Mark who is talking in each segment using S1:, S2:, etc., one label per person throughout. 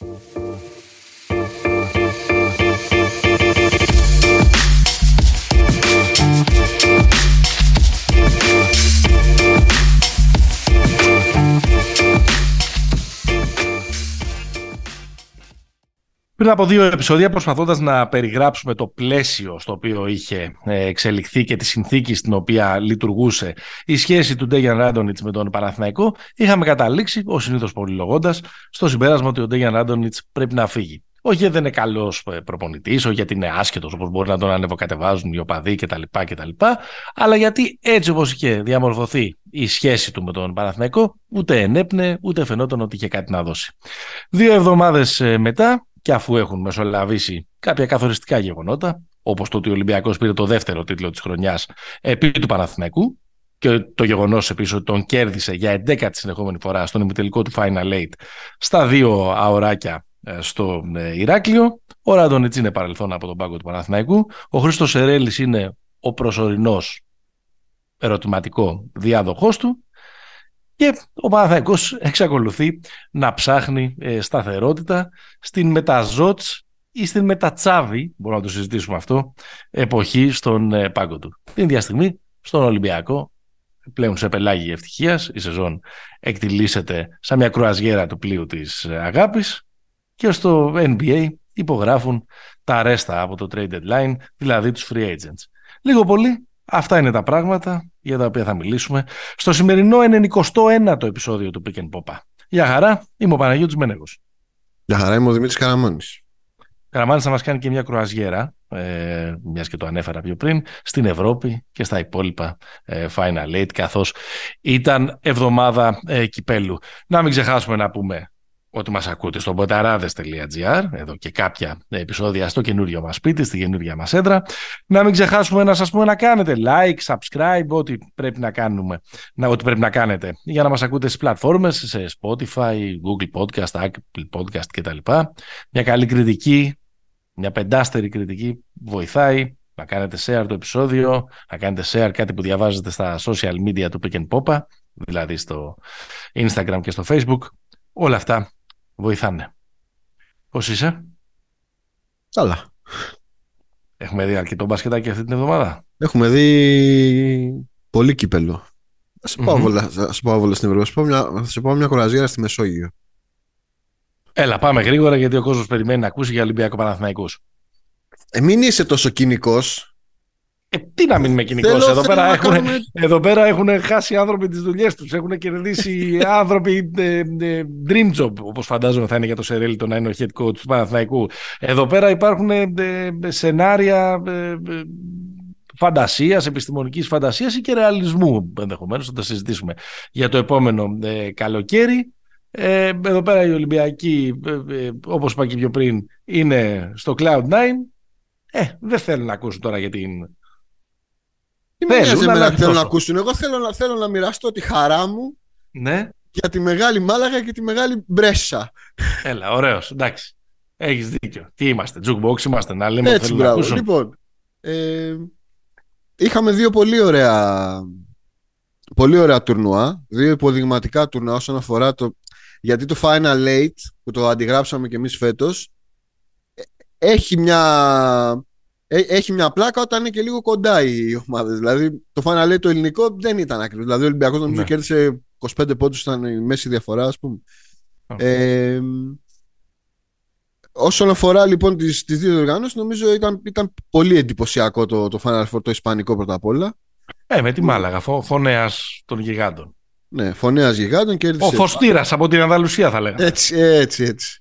S1: Thank you. Πριν από δύο επεισόδια προσπαθώντας να περιγράψουμε το πλαίσιο στο οποίο είχε ε, εξελιχθεί και τη συνθήκη στην οποία λειτουργούσε η σχέση του Ντέγιαν Ράντονιτς με τον Παναθηναϊκό, είχαμε καταλήξει, ο συνήθως πολυλογώντας, στο συμπέρασμα ότι ο Ντέγιαν Ράντονιτς πρέπει να φύγει. Όχι γιατί δεν είναι καλός ε, προπονητής, όχι γιατί είναι άσχετος όπως μπορεί να τον ανεβοκατεβάζουν οι οπαδοί κτλ. κτλ αλλά γιατί έτσι όπως είχε διαμορφωθεί η σχέση του με τον Παναθηναϊκό, ούτε ενέπνε, ούτε φαινόταν ότι είχε κάτι να δώσει. Δύο εβδομάδες ε, μετά, και αφού έχουν μεσολαβήσει κάποια καθοριστικά γεγονότα, όπως το ότι ο Ολυμπιακός πήρε το δεύτερο τίτλο της χρονιάς επί του Παναθηναϊκού και το γεγονός επίσης ότι τον κέρδισε για 11η συνεχόμενη φορά στον ημιτελικό του Final Eight στα δύο αωράκια ε, στο ε, Ηράκλειο. Ο Ράντονιτς είναι παρελθόν από τον πάγκο του Παναθηναϊκού. Ο Χρήστος Σερέλης είναι ο προσωρινός ερωτηματικό διάδοχός του και ο Παναθηναϊκός εξακολουθεί να ψάχνει ε, σταθερότητα στην μεταζότς ή στην μετατσάβη, μπορούμε να το συζητήσουμε αυτό, εποχή στον πάγκο του. Την ίδια στιγμή στον Ολυμπιακό πλέον σε πελάγη ευτυχίας, η σεζόν εκτιλήσεται σαν μια κρουαζιέρα του πλοίου της αγάπης και στο NBA υπογράφουν τα ρέστα από το trade deadline, δηλαδή τους free agents. Λίγο πολύ, αυτά είναι τα πράγματα για τα οποία θα μιλήσουμε στο σημερινό 91ο επεισόδιο του Pick and Popa. Γεια χαρά, είμαι ο Παναγιώτης Μένεγος.
S2: Γεια χαρά, είμαι ο Δημήτρης Καραμάνης.
S1: Καραμάνης θα μας κάνει και μια κρουαζιέρα, ε, μιας και το ανέφερα πιο πριν, στην Ευρώπη και στα υπόλοιπα ε, Final Eight, καθώς ήταν εβδομάδα ε, κυπέλου. Να μην ξεχάσουμε να πούμε ότι μας ακούτε στο botarades.gr εδώ και κάποια επεισόδια στο καινούριο μας σπίτι, στη καινούργια μας έδρα. Να μην ξεχάσουμε να σας πούμε να κάνετε like, subscribe, ό,τι πρέπει να κάνουμε, να, ό,τι πρέπει να κάνετε για να μας ακούτε στις πλατφόρμες, σε Spotify, Google Podcast, Apple Podcast κτλ. Μια καλή κριτική, μια πεντάστερη κριτική βοηθάει να κάνετε share το επεισόδιο, να κάνετε share κάτι που διαβάζετε στα social media του Pick and Popa, δηλαδή στο Instagram και στο Facebook. Όλα αυτά βοηθάνε. Πώς είσαι;
S2: Καλά.
S1: Έχουμε δει αρκετό μπασκετάκι αυτή την εβδομάδα;
S2: Έχουμε δει πολύ κύπελο. Θα σε πάω mm-hmm. στην Ευρώπη. Θα σε πάω μια κουραζιέρα στη Μεσόγειο.
S1: Έλα, πάμε γρήγορα γιατί ο κόσμος περιμένει να ακούσει για Ολυμπιακό Παναθηναϊκούς.
S2: Ε, μην είσαι τόσο κοινικός.
S1: Ε, τι να μην είμαι κοινικό. Εδώ, πέρα έχουν, εδώ πέρα έχουν χάσει άνθρωποι τις δουλειές τους. Έχουν κερδίσει άνθρωποι ε, ε, dream job, όπως φαντάζομαι θα είναι για το Σερέλι το να είναι ο head coach του Παναθηναϊκού. Εδώ πέρα υπάρχουν ε, σενάρια φαντασίας, επιστημονικής φαντασίας ή και ρεαλισμού ενδεχομένως θα τα συζητήσουμε για το επόμενο καλοκαίρι. εδώ πέρα οι Ολυμπιακοί, όπως είπα και πιο πριν, είναι στο Cloud9. Ε, δεν θέλουν να ακούσουν τώρα για την
S2: τι με νοιάζει εμένα θέλω να ακούσουν. Εγώ θέλω να, θέλω να μοιραστώ τη χαρά μου
S1: ναι.
S2: για τη μεγάλη Μάλαγα και τη μεγάλη Μπρέσα.
S1: Έλα, ωραίος. Εντάξει. Έχεις δίκιο. Τι είμαστε, jukebox είμαστε, να λέμε Έτσι,
S2: μπράβο. Να λοιπόν, ε, είχαμε δύο πολύ ωραία, πολύ ωραία τουρνουά. Δύο υποδειγματικά τουρνουά όσον αφορά το. Γιατί το Final Eight που το αντιγράψαμε και εμείς φέτος ε, έχει μια ε, έχει μια πλάκα όταν είναι και λίγο κοντά οι ομάδες. Δηλαδή το Final Eight το ελληνικό δεν ήταν ακριβώς. Δηλαδή ο Ολυμπιακός νομίζω ναι. κέρδισε 25 πόντους, ήταν η μέση διαφορά, ας πούμε. Ε, όσον αφορά λοιπόν τις, τις δύο οργάνωσεις νομίζω ήταν, ήταν πολύ εντυπωσιακό το, το Final Four το ισπανικό πρώτα απ' όλα
S1: ε, με τη Μάλαγα, φω, φωνέας των γιγάντων
S2: ναι, φωνέας γιγάντων κέρδισε...
S1: Ο Φωστήρας από την Ανδαλουσία θα λέγαμε
S2: έτσι, έτσι, έτσι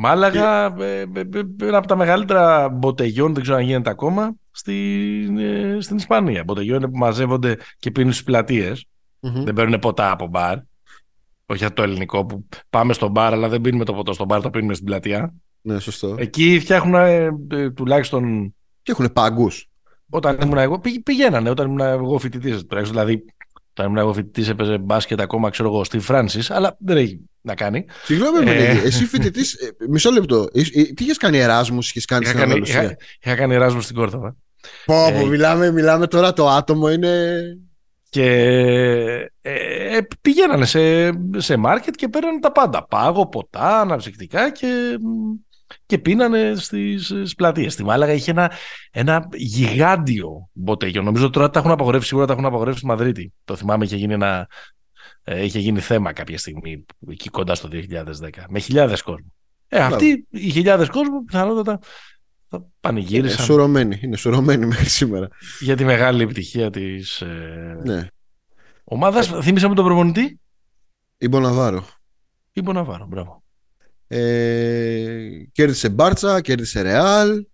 S1: Μάλαγα, ε, ε, ε, ένα από τα μεγαλύτερα μποτεγιόν, δεν ξέρω αν γίνεται ακόμα, στην, στην Ισπανία. Μποτεγιόν που μαζεύονται και πίνουν στις πλατειε Δεν παίρνουν ποτά από μπαρ. Όχι το ελληνικό που πάμε στο μπαρ, αλλά δεν πίνουμε το ποτό στο μπαρ, το πίνουμε στην πλατεία.
S2: Ναι, σωστό.
S1: Εκεί φτιάχνουν ε, τουλάχιστον.
S2: Και έχουν πάγκους.
S1: Όταν ήμουν εγώ, πηγαίνανε όταν ήμουν εγώ φοιτητής. Δηλαδή όταν ήμουν εγώ φοιτητή, έπαιζε μπάσκετ ακόμα, ξέρω εγώ, στη Φράνσης, αλλά δεν έχει να κάνει.
S2: Συγγνώμη, ε... εσύ φοιτητής. Ε, μισό λεπτό. Τι είχες κάνει Εράσμους, είχες κάνει
S1: είχα στην Ανδαλουσία; Είχα, είχα κάνει Εράσμους στην Κόρτοβα.
S2: Πω, ε... μιλάμε, μιλάμε τώρα το άτομο είναι.
S1: Και ε, πηγαίνανε σε, σε μάρκετ και παίρνανε τα πάντα. Πάγο, ποτά, αναψυκτικά και, και πίνανε στις, στις πλατείες. Στη Μάλαγα είχε ένα, ένα γιγάντιο μποτέγιο. Νομίζω τώρα τα έχουν απαγορεύσει, σίγουρα τα έχουν απαγορεύσει στη Μαδρίτη. Το θυμάμαι, είχε γίνει, ένα, ε, είχε γίνει θέμα κάποια στιγμή εκεί κοντά στο 2010. Με χιλιάδες κόσμο. Ε, αυτοί οι χιλιάδες κόσμο πιθανότατα θα πανηγύρισαν.
S2: Είναι σουρωμένοι, είναι σουρωμένοι μέχρι σήμερα.
S1: Για τη μεγάλη επιτυχία της ε, ναι. ομάδας. Ε, Θύμισα με τον προπονητή.
S2: Η Μποναβάρο.
S1: Η Μποναβάρο, μπράβο.
S2: Ε, κέρδισε Μπάρτσα, κέρδισε Ρεάλ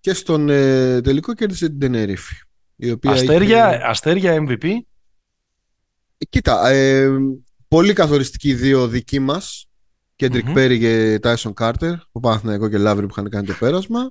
S2: και στον ε, τελικό κέρδισε την Τενερίφη.
S1: αστέρια, είχε... αστέρια MVP.
S2: Ε, κοίτα, ε, πολύ καθοριστικοί δύο δικοί μας Κέντρικ Πέρι και Τάισον Κάρτερ, ο Παναθηναϊκός και Λαύρη που είχαν κάνει το πέρασμα.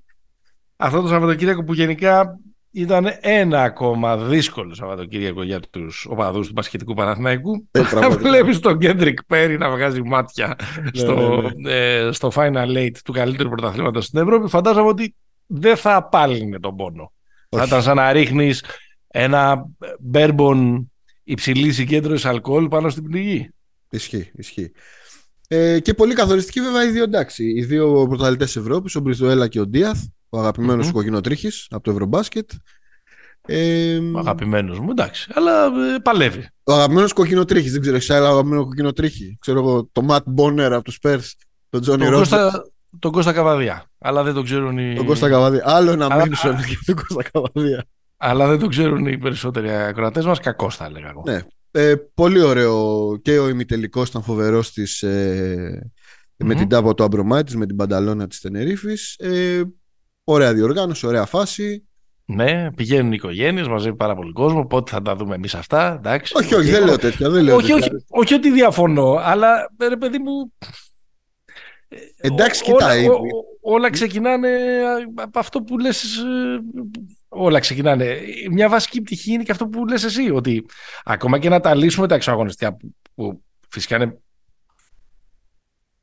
S1: Αυτό το Σαββατοκύριακο που γενικά ήταν ένα ακόμα δύσκολο Σαββατοκύριακο για τους οπαδούς του Πασχετικού Παναθηναϊκού. Ε, Βλέπεις τον Κέντρικ Πέρι να βγάζει μάτια ναι, στο, ναι, ναι. Ε, στο Final Eight του καλύτερου πρωταθλήματος στην Ευρώπη. Φαντάζομαι ότι δεν θα απάλυνε τον πόνο. Θα ήταν σαν να ρίχνεις ένα μπέρμπον υψηλής συγκέντρωσης αλκοόλ πάνω στην πνιγή.
S2: Ισχύει, ισχύει. Ε, και πολύ καθοριστική βέβαια οι δύο εντάξει. Οι δύο πρωταθλητές Ευρώπης, ο Μπριζοέλα και ο Ντίαθ, ο αγαπημένος mm-hmm. κοκκινοτρίχη από το Ευρωμπάσκετ.
S1: Ε, ο αγαπημένος μου, εντάξει, αλλά ε, παλεύει.
S2: Ο αγαπημένος κοκκινοτρίχη, δεν ξέρω, εσένα αγαπημένο κοκκινοτρίχη. Ξέρω εγώ, το Ματ Μπόνερ από τους Πέρ, τον Τζόνι Ρότζερ.
S1: Τον Κώστα Καβαδία. Αλλά δεν το ξέρουν οι.
S2: Τον Κώστα Καβαδία. Άλλο ένα αλλά... μήνυσον για τον Κώστα Καβαδία.
S1: Αλλά δεν το ξέρουν οι περισσότεροι ακροατές μας. Κακός θα έλεγα εγώ.
S2: Ναι. Ε, πολύ ωραίο και ο ημιτελικός ήταν φοβερός ε, με την τάπο του Αμπρομάτης, με την πανταλώνα της Τενερίφης. Ε, ωραία διοργάνωση, ωραία φάση.
S1: Ναι, πηγαίνουν οι οικογένειες, μαζεύει πάρα πολύ κόσμο. Πότε θα τα δούμε εμείς αυτά, εντάξει.
S2: Όχι, όχι, δεν λέω τέτοια. Δεν λέω
S1: όχι, όχι, όχι, ότι διαφωνώ, αλλά ρε παιδί μου.
S2: Εντάξει, κοιτάει. Όλα,
S1: όλα ξεκινάνε από αυτό που λες ε, όλα ξεκινάνε. Μια βασική πτυχή είναι και αυτό που λες εσύ, ότι ακόμα και να τα λύσουμε τα εξωαγωνιστικά, που, που φυσικά είναι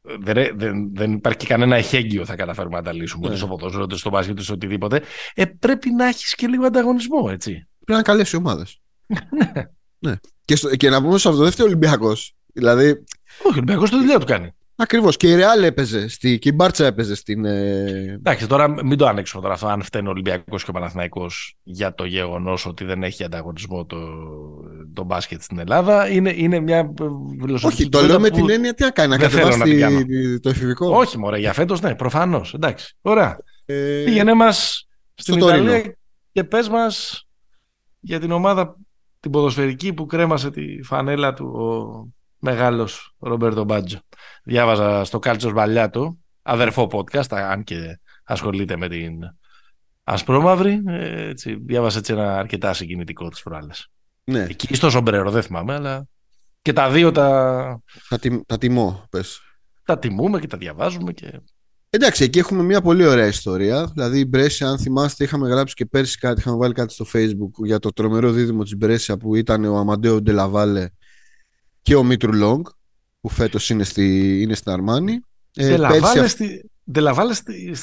S1: δεν, δεν, δεν υπάρχει και κανένα εχέγγυο θα καταφέρουμε να τα λύσουμε ούτε ναι. στο ποδόσφαιρο, ούτε στο μπάσκετ, ούτε σε οτιδήποτε. Ε, πρέπει να έχεις και λίγο ανταγωνισμό, έτσι.
S2: Πρέπει να καλέσει ομάδες. ναι. Και, στο, και να πούμε σε αυτό το δεύτερο Ολυμπιακός. Δηλαδή.
S1: Όχι, ο Ολυμπιακός το δουλειά του κάνει.
S2: Ακριβώς. Και η Ρεάλ έπαιζε, στη, και η Μπάρτσα έπαιζε στην. Ε...
S1: Εντάξει, τώρα μην το ανοίξουμε τώρα αυτό. Αν φταίνει ο Ολυμπιακός και ο Παναθυναϊκό για το γεγονός ότι δεν έχει ανταγωνισμό το, το μπάσκετ στην Ελλάδα, είναι, είναι μια
S2: φιλοσοφία. Όχι, το λέω με την έννοια τι να κάνει, να κατεβάσει το εφηβικό.
S1: Όχι, μωρέ, για φέτος ναι, προφανώς. Εντάξει. Ωραία. Ε... Πήγαινε μας στην Ιταλία και πες μας για την ομάδα την ποδοσφαιρική που κρέμασε τη φανέλα του ο μεγάλος Ρομπέρτο Μπάτζο. Διάβαζα στο Κάλτσος Μπαλιάτο, αδερφό podcast, αν και ασχολείται με την ασπρόμαυρη. Ε, έτσι, διάβασα έτσι ένα αρκετά συγκινητικό τις προάλλες. Ναι. Εκεί στο Σομπρέρο, δεν θυμάμαι, αλλά και τα δύο τα...
S2: Τα, τιμ, τα τιμώ, πες.
S1: Τα τιμούμε και τα διαβάζουμε και...
S2: Εντάξει, εκεί έχουμε μια πολύ ωραία ιστορία. Δηλαδή, η Μπρέσια, αν θυμάστε, είχαμε γράψει και πέρσι κάτι, είχαμε βάλει κάτι στο Facebook για το τρομερό δίδυμο της Μπρέσια που ήταν ο Αμαντέο Ντελαβάλε και ο Μίτρου Λόγκ που φέτος είναι, στη, είναι στην Αρμάνη.
S1: Ε, Ντελαβάλε στη,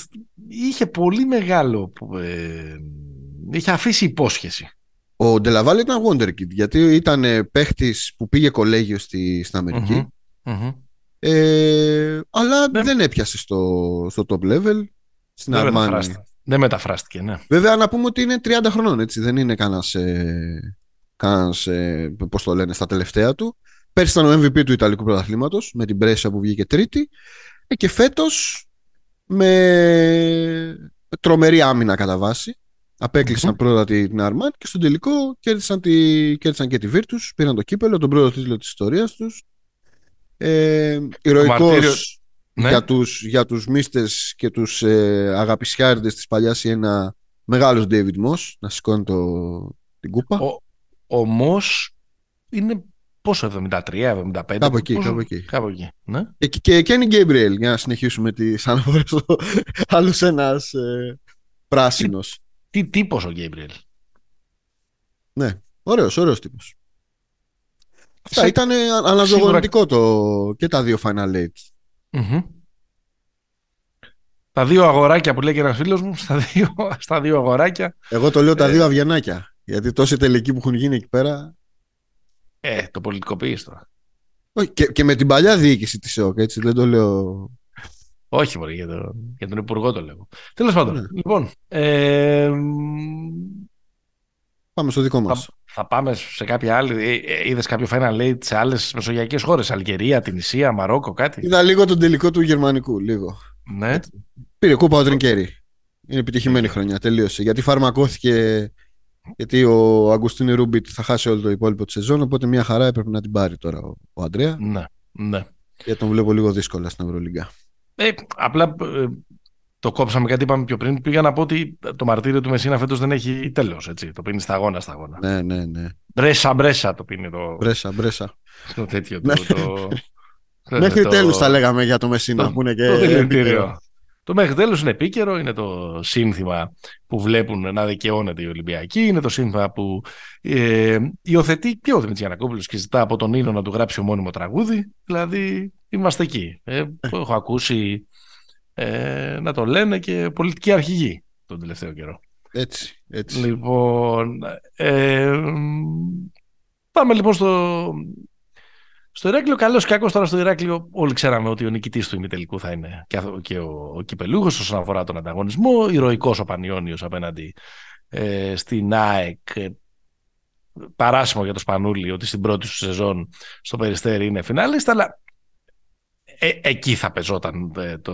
S1: είχε πολύ μεγάλο ε, είχε αφήσει υπόσχεση.
S2: Ο Ντελαβάλε ήταν Wonderkid γιατί ήταν ε, παίχτης που πήγε κολέγιο στη, στην αμερικη Ε, αλλά ναι. δεν έπιασε στο, στο top level στην δεν Αρμάνη. Μεταφράστηκε.
S1: Δεν μεταφράστηκε, ναι.
S2: Βέβαια να πούμε ότι είναι 30 χρονών, έτσι. Δεν είναι κανένας, ε, κανένας ε, πώς το λένε, στα τελευταία του. Πέρσι ήταν ο MVP του Ιταλικού Πρωταθλήματος με την Πρέσσα που βγήκε τρίτη ε, και φέτος με τρομερή άμυνα κατά βάση. Απέκλεισαν mm-hmm. πρώτα την Αρμάν και στον τελικό κέρδισαν, τη, κέρδισαν και τη Virtus, πήραν το κύπελο, τον πρώτο τίτλο της ιστορίας τους. Ε, ηρωικός ναι. για, τους, για τους μίστες και τους ε, αγαπησιάριδες της παλιάς ένα μεγάλος David Moss να σηκώνει το, την κούπα. Ο,
S1: ο Moss είναι Πόσο, 73, 75.
S2: Κάπου εκεί, πόσο, κάπου εκεί.
S1: Κάπου εκεί ναι.
S2: Και, και Kenny Gabriel, για να συνεχίσουμε τι αναφορέ του. Άλλος ένας ε, πράσινος.
S1: Τι, τι τύπος ο Gabriel.
S2: Ναι, ωραίος, ωραίος τύπος. Αυτά ήταν αναζωογονητικό το, και τα δύο Final Eight.
S1: mm Τα δύο αγοράκια που λέει και ένας φίλος μου, στα δύο, στα δύο αγοράκια.
S2: Εγώ το λέω τα ε, δύο αυγιανάκια. Γιατί τόσοι τελικοί που έχουν γίνει εκεί πέρα
S1: Ε, το πολιτικοποιείς τώρα.
S2: Όχι, και, και με την παλιά διοίκηση της ΕΟΚ, έτσι, δεν το λέω...
S1: Όχι, μωρέ, για, το, για τον Υπουργό το λέω. Τέλος πάντων, ναι. λοιπόν, ε,
S2: Πάμε στο δικό μας.
S1: Θα, θα πάμε σε κάποια άλλη. Ε, ε, Είδες κάποιο Final Eight σε άλλες μεσογειακές χώρες, Αλγερία, την Ισία, Μαρόκο, κάτι;
S2: Είδα λίγο τον τελικό του Γερμανικού, λίγο.
S1: Ναι.
S2: Πήρε κούπα ο Τρινκέρι. Είναι επιτυχημένη χρονιά, τελείωσε. Γιατί φαρμακώθηκε. Γιατί ο Αγκουστίνη Ρούμπιτ θα χάσει όλο το υπόλοιπο της σεζόν. Οπότε μια χαρά έπρεπε να την πάρει τώρα ο, ο Αντρέα.
S1: Ναι, ναι.
S2: Γιατί τον βλέπω λίγο δύσκολα στην Ευρωλίγκα.
S1: Ε, απλά ε, το κόψαμε κάτι είπαμε πιο πριν. Πήγα να πω ότι το μαρτύριο του Μεσίνα φέτος δεν έχει τέλος. Το πίνει σταγόνα σταγόνα.
S2: Ναι, ναι, ναι.
S1: Μπρέσα, μπρέσα το πίνει το.
S2: Μπρέσα, μπρέσα.
S1: Το τέτοιο. το, το...
S2: Μέχρι το... τέλου τα λέγαμε για το Μεσίνα
S1: το,
S2: που είναι και.
S1: Το δηλητήριο. Το μέχρι τέλου είναι επίκαιρο, είναι το σύνθημα που βλέπουν να δικαιώνεται η Ολυμπιακή, είναι το σύνθημα που ε, υιοθετεί και ο Δημήτρης Γιανακόπουλος και ζητά από τον Ίνο να του γράψει ομώνυμο τραγούδι. Δηλαδή είμαστε εκεί. Ε, έχω ακούσει ε, να το λένε και πολιτικοί αρχηγοί τον τελευταίο καιρό.
S2: Έτσι, έτσι.
S1: Λοιπόν, ε, πάμε λοιπόν στο, στο Ηράκλειο. Καλώς και κακός τώρα στο Ηράκλειο όλοι ξέραμε ότι ο νικητής του ημιτελικού θα είναι και, και ο, ο Κυπελούχος όσον αφορά τον ανταγωνισμό. Ηρωικός ο Πανιόνιος απέναντι ε, στην ΑΕΚ. Παράσιμο για το Σπανούλι ότι στην πρώτη σου σεζόν στο Περιστέρι είναι φινάλιστα, αλλά ε, εκεί θα πεζόταν ε, το,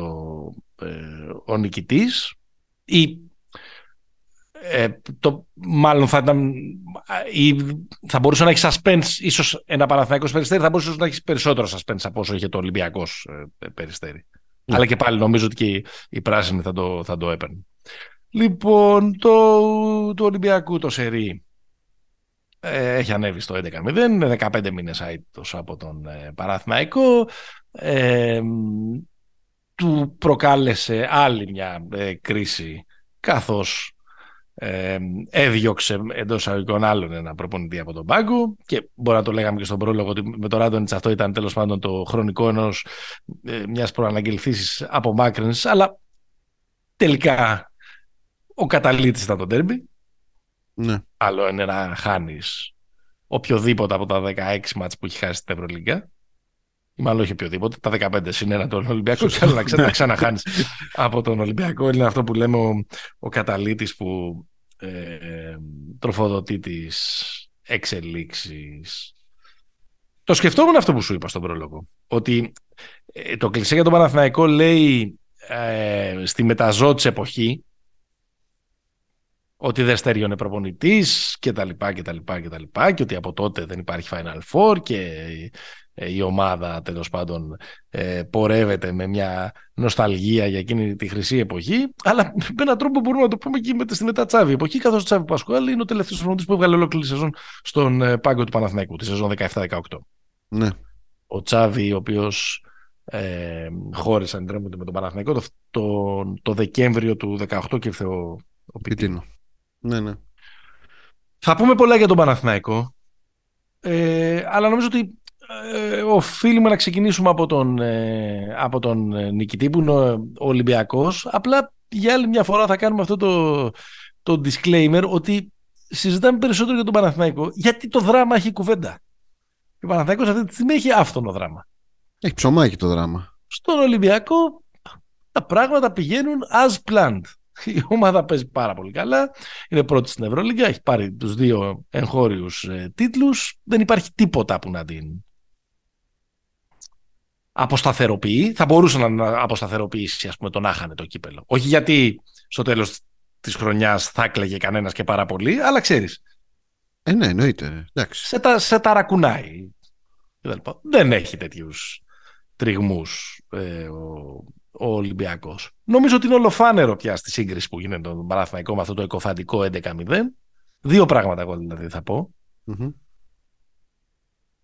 S1: ε, ο νικητής ή ε, το, μάλλον θα ήταν ή θα μπορούσε να έχει suspense ίσως ένα Παναθηναϊκός Περιστέρι θα μπορούσε να έχει περισσότερο suspense από όσο είχε το Ολυμπιακός ε, Περιστέρι. Ναι. αλλά και πάλι νομίζω ότι και οι, οι πράσινοι θα το, θα το έπαιρνε. Λοιπόν το, το Ολυμπιακού το σερί ε, έχει ανέβει στο 11-0 είναι 15 μήνες άιτος από τον ε, Παναθηναϊκό. Ε, του προκάλεσε άλλη μια ε, κρίση καθώς ε, έδιωξε εντός αγωγικών άλλων ένα προπονητή από τον πάγκο και μπορεί να το λέγαμε και στον πρόλογο ότι με το Ράντονιτς αυτό ήταν τέλος πάντων το χρονικό ενός ε, μιας προαναγγελθήσης απομάκρυνσης αλλά τελικά ο καταλήτης ήταν το τέρμπι
S2: ναι.
S1: άλλο είναι να χάνεις οποιοδήποτε από τα 16 μάτς που έχει χάσει την Ευρωλίγκα ή μάλλον όχι οποιοδήποτε, τα 15 συν ένα τον Ολυμπιακό και άλλο να, ξα, ξαναχάνεις από τον Ολυμπιακό. Είναι αυτό που λέμε ο, ο καταλήτης που ε, τροφοδοτεί τις εξελίξεις. Το σκεφτόμουν αυτό που σου είπα στον πρόλογο. Ότι ε, το κλεισέ για τον Παναθηναϊκό λέει ε, στη μεταζώτη εποχή ότι δεν στέριωνε προπονητής και τα λοιπά και τα λοιπά και τα λοιπά και ότι από τότε δεν υπάρχει Final Four και ε, η ομάδα τέλος πάντων ε, πορεύεται με μια νοσταλγία για εκείνη τη χρυσή εποχή, αλλά με έναν τρόπο μπορούμε να το πούμε και στη μετατσάβη εποχή, καθώς ο Τσάβη Πασκουάλη είναι ο τελευταίος προπονητή που έβγαλε ολόκληρη σεζόν στον ε, πάγκο του Παναθηναϊκού, τη σεζόν 17-18.
S2: Ναι.
S1: Ο Τσάβη, ο οποίος ε, χώρισε, αν με τον Παναθηναϊκό το, το, το, Δεκέμβριο του 18 και ήρθε ο, ο Πιτίνο.
S2: Ναι, ναι.
S1: Θα πούμε πολλά για τον Παναθηναϊκό, ε, αλλά νομίζω ότι ε, οφείλουμε να ξεκινήσουμε από τον, ε, από τον ε, νικητή που είναι ο Ολυμπιακός. Απλά για άλλη μια φορά θα κάνουμε αυτό το, το disclaimer ότι συζητάμε περισσότερο για τον Παναθηναϊκό γιατί το δράμα έχει κουβέντα. Ο Παναθηναϊκός αυτή τη στιγμή έχει άφθονο δράμα.
S2: Έχει ψωμάκι το δράμα.
S1: Στον Ολυμπιακό τα πράγματα πηγαίνουν as planned. Η ομάδα παίζει πάρα πολύ καλά. Είναι πρώτη στην Ευρωλίγκα. Έχει πάρει τους δύο εγχώριους ε, τίτλους. Δεν υπάρχει τίποτα που να την αποσταθεροποιεί. Θα μπορούσε να αποσταθεροποιήσει ας πούμε, τον άχανε το κύπελο. Όχι γιατί στο τέλος της χρονιάς θα έκλαιγε κανένας και πάρα πολύ, αλλά ξέρεις.
S2: Ε, ναι, εννοείται. Εντάξει.
S1: Σε, τα, σε ταρακουνάει. Δεν έχει τέτοιους τριγμούς ε, ο, ο Ολυμπιακός. Νομίζω ότι είναι ολοφάνερο πια στη σύγκριση που γίνεται τον Παναθηναϊκό με αυτό το εκοφαντικό 11-0. Δύο πράγματα εγώ δηλαδή θα πω.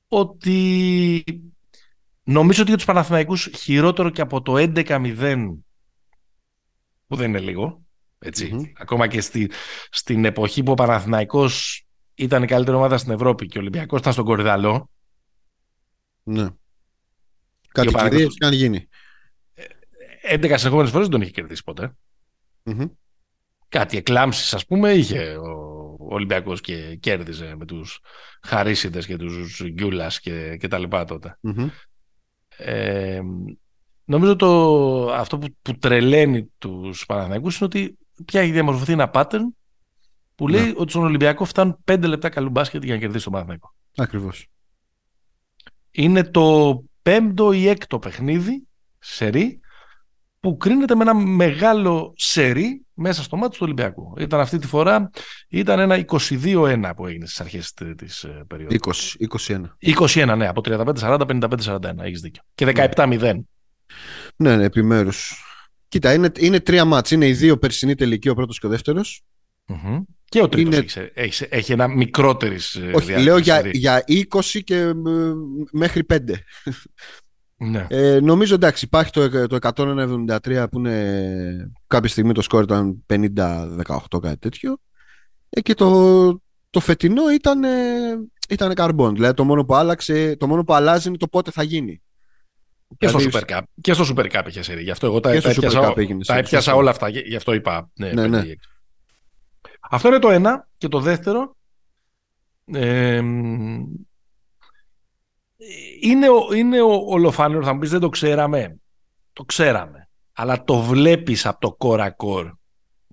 S1: Ότι Νομίζω ότι για τους Παναθηναϊκούς χειρότερο και από το 11-0 που δεν είναι λίγο, Ακόμα και στη, στην εποχή που ο Παναθηναϊκός ήταν η καλύτερη ομάδα στην Ευρώπη και ο Ολυμπιακός ήταν στον Κορυδαλό.
S2: Ναι. Κάτι κυρίες και αν γίνει.
S1: 11 συνεχόμενες φορές δεν τον είχε κερδίσει Κάτι εκλάμψεις ας πούμε είχε ο, Ολυμπιακός και κέρδιζε με τους Χαρίσιδες και τους Γκιούλας και, και τα λοιπά τότε. Ε, νομίζω το, αυτό που, που τρελαίνει τους Παναθηναϊκούς είναι ότι πια έχει διαμορφωθεί ένα pattern που λέει ναι. ότι στον Ολυμπιακό φτάνουν 5 λεπτά καλού μπάσκετ για να κερδίσει τον Παναθηναϊκό.
S2: Ακριβώς.
S1: Είναι το πέμπτο ή έκτο παιχνίδι σερί που κρίνεται με ένα μεγάλο σερί μέσα στο μάτι του Ολυμπιακού. Ήταν αυτή τη φορά, ήταν ένα 22-1 που έγινε στις αρχές της ε, περίοδου.
S2: 20,
S1: 21. 21, ναι, από 35-40, 55-41, έχεις δίκιο. Και 17-0.
S2: Ναι, ναι, επιμέρους. Κοίτα, είναι, είναι τρία μάτς. Είναι οι δύο περσινοί τελικοί, ο πρώτος και ο δεύτερος.
S1: Mm-hmm. Και ο τρίτος είναι... έχεις, έχεις, έχει, ένα μικρότερης
S2: ε, Όχι, λέω για, για 20 και μέχρι 5.
S1: Ναι.
S2: Ε, νομίζω εντάξει, υπάρχει το, το 173 που είναι κάποια στιγμή το σκόρ ήταν 50-18 κάτι τέτοιο. Ε, και το, το φετινό ήταν, ήταν καρμπόν. Δηλαδή το μόνο που άλλαξε, το μόνο που αλλάζει είναι το πότε θα γίνει.
S1: Και στο δηλαδή, Super Cup. Και στο Super Cup είχε σερί. Γι' αυτό εγώ τα, τα έπιασα, τα έπιασα όλα αυτά. Γι' αυτό είπα. Ναι, ναι, ναι. Αυτό είναι το ένα. Και το δεύτερο. Ε, είναι, είναι ο, ολοφάνερο, θα μου πεις δεν το ξέραμε. Το ξέραμε. Αλλά το βλέπεις από το κόρακορ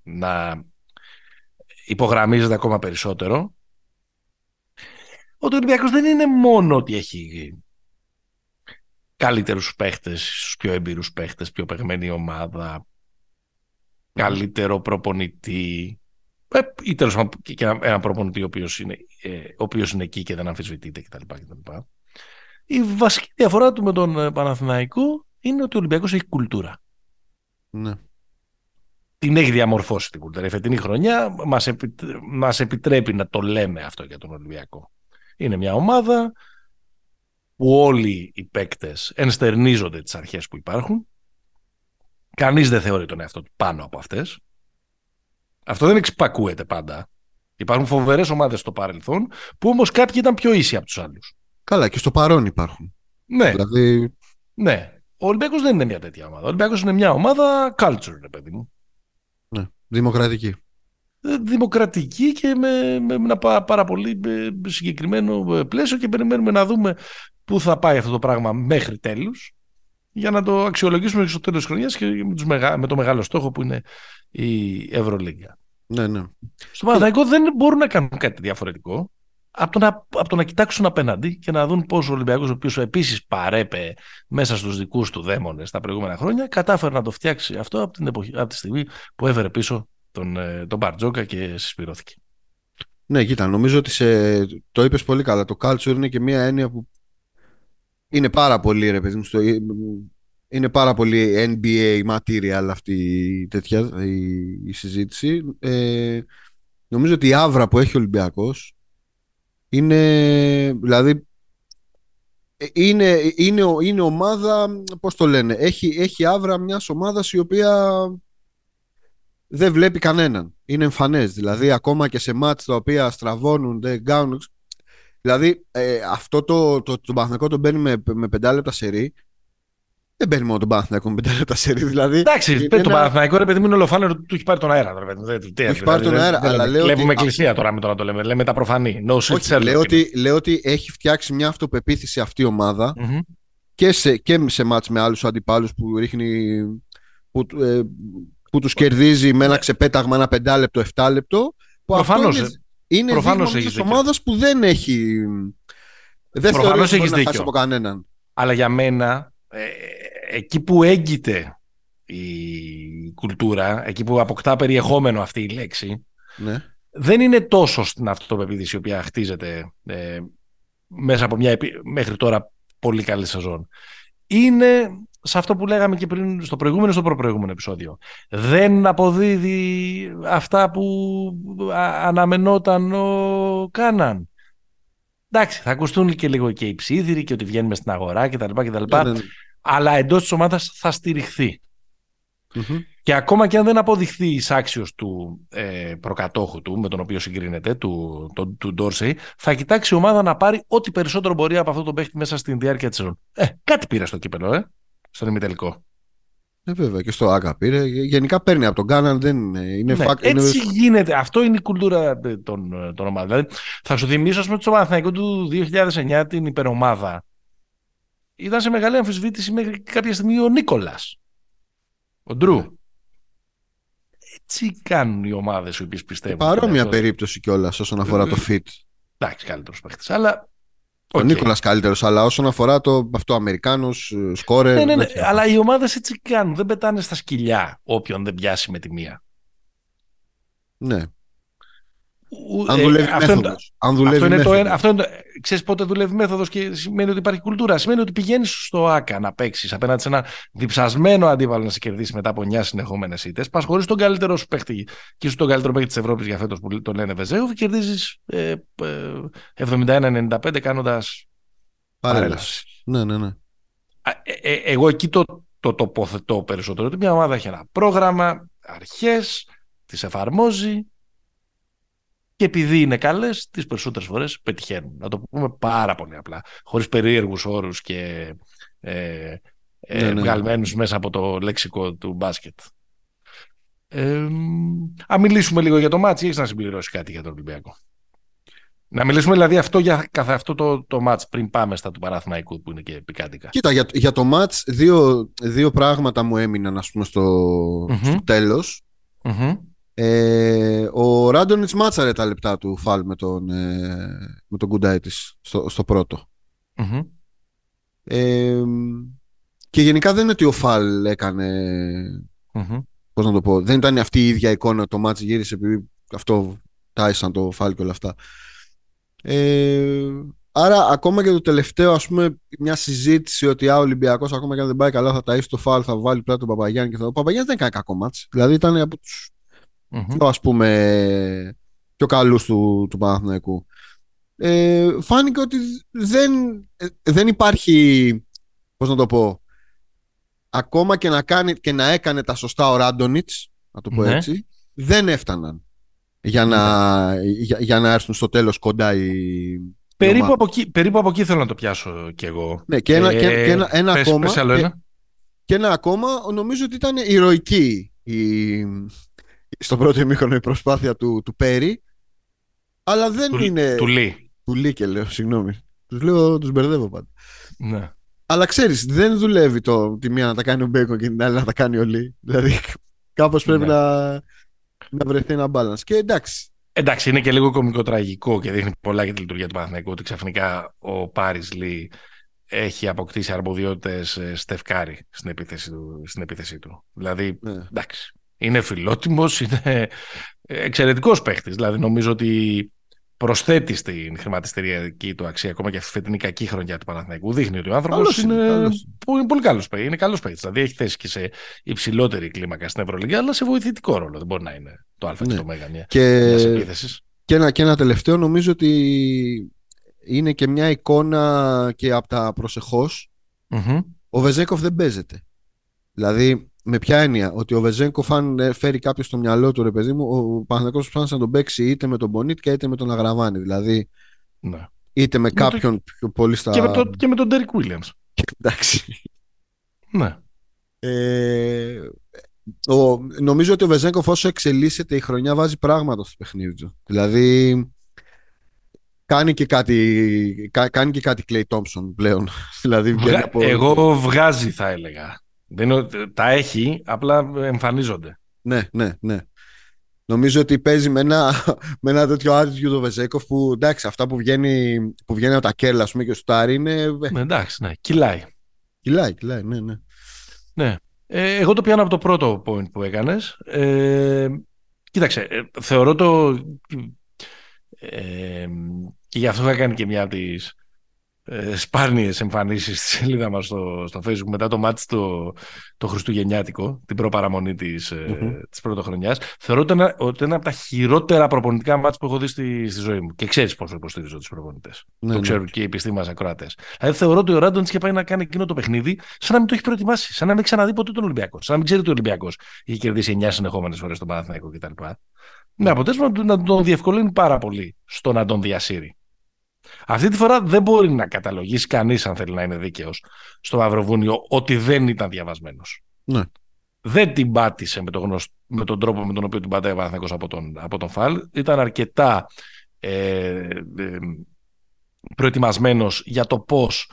S1: να υπογραμμίζεται ακόμα περισσότερο. Ο Ολυμπιακός δεν είναι μόνο ότι έχει καλύτερους παίχτες, στους πιο εμπειρούς παίχτες, πιο παιγμένη ομάδα, καλύτερο προπονητή, ε, ή τέλος πάντων και ένα προπονητή ο οποίος είναι, ε, ο οποίος είναι εκεί και δεν αμφισβητείται κτλ. Η βασική διαφορά του με τον ε, Παναθηναϊκό είναι ότι ο Ολυμπιακός έχει κουλτούρα.
S2: Ναι.
S1: Την έχει διαμορφώσει την κουλτούρα. Η φετινή χρονιά μας, μας επιτρέπει να το λέμε αυτό για τον Ολυμπιακό. Είναι μια ομάδα που όλοι οι παίκτες ενστερνίζονται τις αρχές που υπάρχουν. Κανείς δεν θεωρεί τον εαυτό του πάνω από αυτές. Αυτό δεν εξυπακούεται πάντα. Υπάρχουν φοβερές ομάδες στο παρελθόν που όμως κάποιοι ήταν πιο ίσοι από τους άλλους.
S2: Καλά, και στο παρόν υπάρχουν.
S1: Ναι.
S2: Δηλαδή...
S1: Ναι. Ο Ολυμπιακός δεν είναι μια τέτοια ομάδα. Ο Ολυμπιακός είναι μια ομάδα culture, ρε παιδί μου.
S2: Ναι. Δημοκρατική.
S1: Ε, δημοκρατική και με, με ένα πάρα πολύ ε, συγκεκριμένο ε, πλαίσιο και περιμένουμε να δούμε πού θα πάει αυτό το πράγμα μέχρι τέλους για να το αξιολογήσουμε στο τέλος της χρονιάς και με, με το μεγάλο στόχο που είναι η Ευρωλίγκα.
S2: Ναι, ναι.
S1: Στο Παναθηναϊκό δεν μπορούν να κάνουν κάτι διαφορετικό από το, να, από το να κοιτάξουν απέναντι και να δουν πώς ο Ολυμπιακός, ο οποίος επίσης παρέπε μέσα στους δικούς του δαίμονες τα προηγούμενα χρόνια, κατάφερε να το φτιάξει αυτό από, την εποχή, από τη στιγμή που έφερε πίσω τον, ε, τον Μπαρτζόκα και συσπηρώθηκε.
S2: Ναι, κοίτα, νομίζω ότι σε, το είπες πολύ καλά. Το culture είναι και μια έννοια που είναι πάρα πολύ, ρε παιδί μου, στο, είναι πάρα πολύ NBA material αυτή η, τέτοια, η, η συζήτηση. Ε, νομίζω ότι η άβρα που έχει ο Ολυμπιακός είναι, δηλαδή, ε, είναι, είναι, είναι ομάδα, πώς το λένε, έχει, έχει άβρα μιας ομάδας η οποία δεν βλέπει κανέναν. Είναι εμφανές, δηλαδή ακόμα και σε μάτς τα οποία στραβώνουν, δεν κάνουν, Δηλαδή, ε, αυτό το, το, το, το το μπαίνει με, με πεντά λεπτά σερή δεν παίρνει μόνο τον Παναθηναϊκό με πέντε λεπτά σερή. Δηλαδή,
S1: Εντάξει, ένα... το Παναθηναϊκό ρε παιδί μου είναι ολοφάνερο του έχει πάρει τον αέρα. Ρε,
S2: δεν, του έχει πάρει τον αέρα. αλλά λέω
S1: βλέπουμε ότι... εκκλησία τώρα με το να το λέμε. Λέμε τα προφανή. No
S2: Όχι, λέω, ότι, λέω ότι έχει φτιάξει μια αυτοπεποίθηση αυτή η ομάδα mm-hmm. και σε, και σε μάτς με άλλους αντιπάλους που ρίχνει που, ε, που τους κερδίζει με ένα ναι. ξεπέταγμα ένα πεντάλεπτο, εφτάλεπτο που
S1: Προφανώς,
S2: αυτό είναι, είναι δείγμα μιας ομάδας που δεν έχει δεν θεωρείς ότι μπορεί να χάσει από κανέναν.
S1: Αλλά για μένα ε, εκεί που έγκυται η κουλτούρα, εκεί που αποκτά περιεχόμενο αυτή η λέξη,
S2: ναι.
S1: δεν είναι τόσο στην αυτοπεποίθηση η οποία χτίζεται ε, μέσα από μια μέχρι τώρα πολύ καλή σεζόν. Είναι σε αυτό που λέγαμε και πριν στο προηγούμενο στο προπροηγούμενο επεισόδιο. Δεν αποδίδει αυτά που αναμενόταν ο Κάναν. Εντάξει, θα ακουστούν και λίγο και οι ψίδηροι και ότι βγαίνουμε στην αγορά κτλ. Ναι, ναι, ναι. Αλλά εντός της ομάδας θα στηριχθει Και ακόμα και αν δεν αποδειχθεί εισάξιο του ε, προκατόχου του, με τον οποίο συγκρίνεται, του, του, του Ντόρσεϊ, θα κοιτάξει η ομάδα να πάρει ό,τι περισσότερο μπορεί από αυτό το παίχτη μέσα στην διάρκεια της σεζόν. Ε, κάτι πήρε στο κύπελο, ε, στον ημιτελικό.
S2: Ε, βέβαια και στο ΑΚΑ πήρε. Γενικά παίρνει από τον Κάναν. Δεν είναι, είναι
S1: ναι,
S2: fact,
S1: έτσι
S2: είναι...
S1: γίνεται. Αυτό είναι η κουλτούρα των, των ομάδων. Δηλαδή, θα σου θυμίσω, ας πούμε, το Παναθηναϊκό του 2009, την υπερομάδα. Ήταν σε μεγάλη αμφισβήτηση μέχρι κάποια στιγμή ο Νίκολας. Ο Ντρού. Ναι. Έτσι κάνουν οι ομάδες οι οποίες πιστεύουν.
S2: Παρόμοια περίπτωση κιόλας όσον αφορά το fit.
S1: Εντάξει, καλύτερος παίχτης. Αλλά
S2: ο okay. Νίκολας καλύτερος, αλλά όσον αφορά το αυτό Αμερικάνους, σκόρε.
S1: Ναι, ναι, ναι. Αλλά οι ομάδες έτσι κάνουν. Δεν πετάνε στα σκυλιά όποιον δεν πιάσει με τη μία.
S2: Ναι. Αν δουλεύει ε, μέθοδος.
S1: Αν δουλεύει αυτό, είναι το ένα, αυτό είναι το, ξέρεις πότε δουλεύει μέθοδος και σημαίνει ότι υπάρχει κουλτούρα. Σημαίνει ότι πηγαίνεις στο ΆΚΑ να παίξεις απέναντι σε ένα διψασμένο αντίβαλο να σε κερδίσει μετά από 9 συνεχόμενες ήττες. Πας χωρίς τον καλύτερο σου παίχτη και είσαι τον καλύτερο παίχτη της Ευρώπης για φέτος που τον λένε Βεζέου και κερδίζεις ε, ε, 71-95 κάνοντας
S2: παρέλαση. Ναι, ναι, ναι.
S1: Ε, ε, εγώ εκεί το, το τοποθετώ περισσότερο. Ότι μια ομάδα έχει ένα πρόγραμμα, αρχές, τις εφαρμόζει και επειδή είναι καλές, τις περισσότερες φορές πετυχαίνουν. Να το πούμε πάρα πολύ απλά. Χωρίς περίεργους όρους και ε, ε, ναι, ναι. βγαλμένους μέσα από το λέξικο του μπάσκετ. Ε, α μιλήσουμε λίγο για το μάτς έχεις να συμπληρώσεις κάτι για τον Ολυμπιακό; Να μιλήσουμε δηλαδή αυτό για καθ' αυτό το, το μάτς πριν πάμε στα του Παραθυναϊκού που είναι και επικάντικα.
S2: Κοίτα, για, για το μάτς δύο, δύο πράγματα μου έμειναν ας πούμε στο, mm-hmm. στο τέλος ε, ο Ράντονιτς μάτσαρε τα λεπτά του Φαλ με τον, ε, με τον Κουντάιτης στο, στο πρώτο Ε, και γενικά δεν είναι ότι ο Φαλ έκανε mm-hmm. πώς να το πω δεν ήταν αυτή η ίδια εικόνα το ματς γύρισε επειδή αυτό τάισαν το Φαλ και όλα αυτά. Ε, άρα ακόμα και το τελευταίο ας πούμε μια συζήτηση ότι ο Ολυμπιακός ακόμα και αν δεν πάει καλά θα ταΐσει το Φαλ θα βάλει πλάτη τον Παπαγιάννη και θα... ο Παπαγιάννης δεν έκανε κακό ματς. Δηλαδή ήταν από τους mm-hmm. πιο ας πούμε πιο καλούς του, του Παναθηναϊκού. Ε, φάνηκε ότι δεν, ε, δεν υπάρχει πώς να το πω ακόμα και να, κάνει, και να έκανε τα σωστά ο Ράντονιτς να το πω ναι. έτσι δεν έφταναν για να, ναι. για, για, να έρθουν στο τέλος κοντά οι,
S1: Περίπου από, εκεί, περίπου από εκεί θέλω να το πιάσω κι εγώ.
S2: Ναι, και ένα, και, και ένα, ένα ακόμα. και, και, ένα ακόμα, νομίζω ότι ήταν ηρωική η, στο πρώτο ημίχρονο η προσπάθεια του, του Πέρι. Αλλά δεν
S1: του,
S2: είναι.
S1: Του Λί.
S2: Του Λί και λέω, συγγνώμη. Τους λέω, τους μπερδεύω πάντα.
S1: Ναι.
S2: Αλλά ξέρεις, δεν δουλεύει το τη μία να τα κάνει ο Μπέικον και την άλλη να τα κάνει ο Λί. Δηλαδή, κάπως πρέπει ναι. να, να βρεθεί ένα balance. Και εντάξει.
S1: Εντάξει, είναι και λίγο κομικό τραγικό και δείχνει πολλά για τη λειτουργία του Παναθηναϊκού ότι ξαφνικά ο Πάρης Λί έχει αποκτήσει αρμοδιότητες ε, στεφκάρι στην επίθεση του. Στην επίθεση του. Δηλαδή, ναι. εντάξει. Είναι φιλότιμος, είναι εξαιρετικός παίχτης. Δηλαδή, νομίζω ότι προσθέτει στην χρηματιστηριακή του αξία ακόμα και αυτή τη φετινή κακή χρονιά του Παναθηναϊκού. Δείχνει ότι ο άνθρωπος είναι, είναι πολύ, πολύ καλός παίχτη. Είναι καλός παίχτης. Δηλαδή, έχει θέσει και σε υψηλότερη κλίμακα στην Ευρωλίγα, αλλά σε βοηθητικό ρόλο. Δεν μπορεί να είναι το Α ναι. και το Μέγα μια και... επίθεσης.
S2: Και ένα, και ένα τελευταίο, νομίζω ότι είναι και μια εικόνα και από τα προσεχώς. Mm-hmm. Ο Βεζένκοφ δεν παίζεται. Δηλαδή, με ποια έννοια, ότι ο Βεζένκοφ, αν φέρει κάποιο στο μυαλό του, ρε παιδί μου, ο Παναθηναϊκός προσπάθησε να τον παίξει είτε με τον Πονίτκα είτε με τον Αγραβάνη. Δηλαδή, ναι. είτε με, με κάποιον το... πιο πολύ στα.
S1: Και με, το... και με τον Ντέρικ Βίλιαμς.
S2: Εντάξει.
S1: Ναι.
S2: Ε, ο, νομίζω ότι ο Βεζένκοφ όσο εξελίσσεται η χρονιά βάζει πράγματα στο παιχνίδι του. Δηλαδή κάνει και κάτι, κάνει και κάτι Clay Thompson πλέον. δηλαδή,
S1: από... Εγώ βγάζει θα έλεγα. Δεν τα έχει, απλά εμφανίζονται.
S2: Ναι, ναι, ναι. Νομίζω ότι παίζει με ένα, με ένα τέτοιο attitude ο Βεζέκοφ που εντάξει, αυτά που βγαίνει, που βγαίνει από τα κέρλα πούμε, και ο Στάρι είναι. Ε,
S1: ναι, εντάξει, ναι, κυλάει.
S2: Κυλάει, κυλάει, ναι, ναι.
S1: ναι. Ε, εγώ το πιάνω από το πρώτο point που έκανες. Ε, κοίταξε, ε, θεωρώ το. Ε, και γι' αυτό θα κάνει και μια από τις ε, σπάνιες εμφανίσεις στη σελίδα μας στο, στο facebook μετά το μάτι το, το Χριστουγεννιάτικο, την προπαραμονή της, mm-hmm. της πρωτοχρονιάς. Θεωρώ ότι είναι, ότι είναι από τα χειρότερα προπονητικά μάτς που έχω δει στη, στη ζωή μου. Και ξέρεις πόσο υποστηρίζω τους προπονητές. Ναι, το ναι. ξέρουν και οι επιστήμονες ακροατές. Δηλαδή θεωρώ ότι ο Ράντονς είχε πάει να κάνει εκείνο το παιχνίδι σαν να μην το έχει προετοιμάσει, σαν να μην ξαναδεί ποτέ τον Ολυμπιακός, σαν να μην ξέρει ότι ο Ολυμπιακός είχε κερδίσει 9 συνεχόμενες φορές τον Παναθηναϊκό κτλ. Με αποτέλεσμα να τον διευκολύνει πάρα πολύ στο να τον διασύρει. Αυτή τη φορά δεν μπορεί να καταλογίσει κανείς, αν θέλει να είναι δίκαιος, στο Μαυροβούνιο ότι δεν ήταν διαβασμένος.
S2: Ναι.
S1: δεν την πάτησε με, το με τον τρόπο με τον οποίο την πατάει ο Παναθηναϊκός από τον, από τον Φαλ. Ήταν αρκετά ε, ε, προετοιμασμένος για το πώς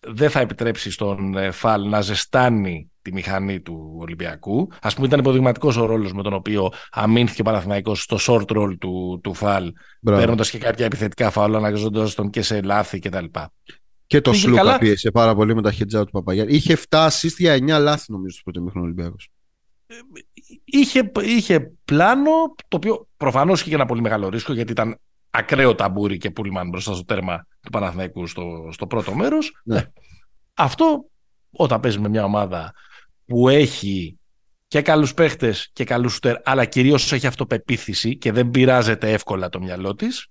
S1: δεν θα επιτρέψει στον ε, Φαλ να ζεστάνει τη μηχανή του Ολυμπιακού. Α πούμε, ήταν υποδειγματικός ο ρόλος με τον οποίο αμήνθηκε ο Παναθηναϊκός στο short roll του, του Φαλ, παίρνοντας και κάποια επιθετικά φάουλ, αναγκαζόντας τον και σε λάθη κτλ.
S2: Και το Σλούκα καλά... πίεσε πάρα πολύ με τα heads out του Παπαγιάννη. Είχε φτάσει για 9 λάθη, νομίζω, στο πρώτο μήχρονο Ολυμπιακός.
S1: Είχε, είχε πλάνο, το οποίο προφανώς είχε ένα πολύ μεγάλο ρίσκο, γιατί ήταν ακραίο ταμπούρι και πούλμαν μπροστά στο τέρμα του Παναθηναϊκού στο, στο πρώτο μέρος. Ναι. Αυτό όταν παίζει με μια ομάδα που έχει και καλούς παίχτες και καλούς σούτερ, αλλά κυρίως έχει αυτοπεποίθηση και δεν πειράζεται εύκολα το μυαλό της,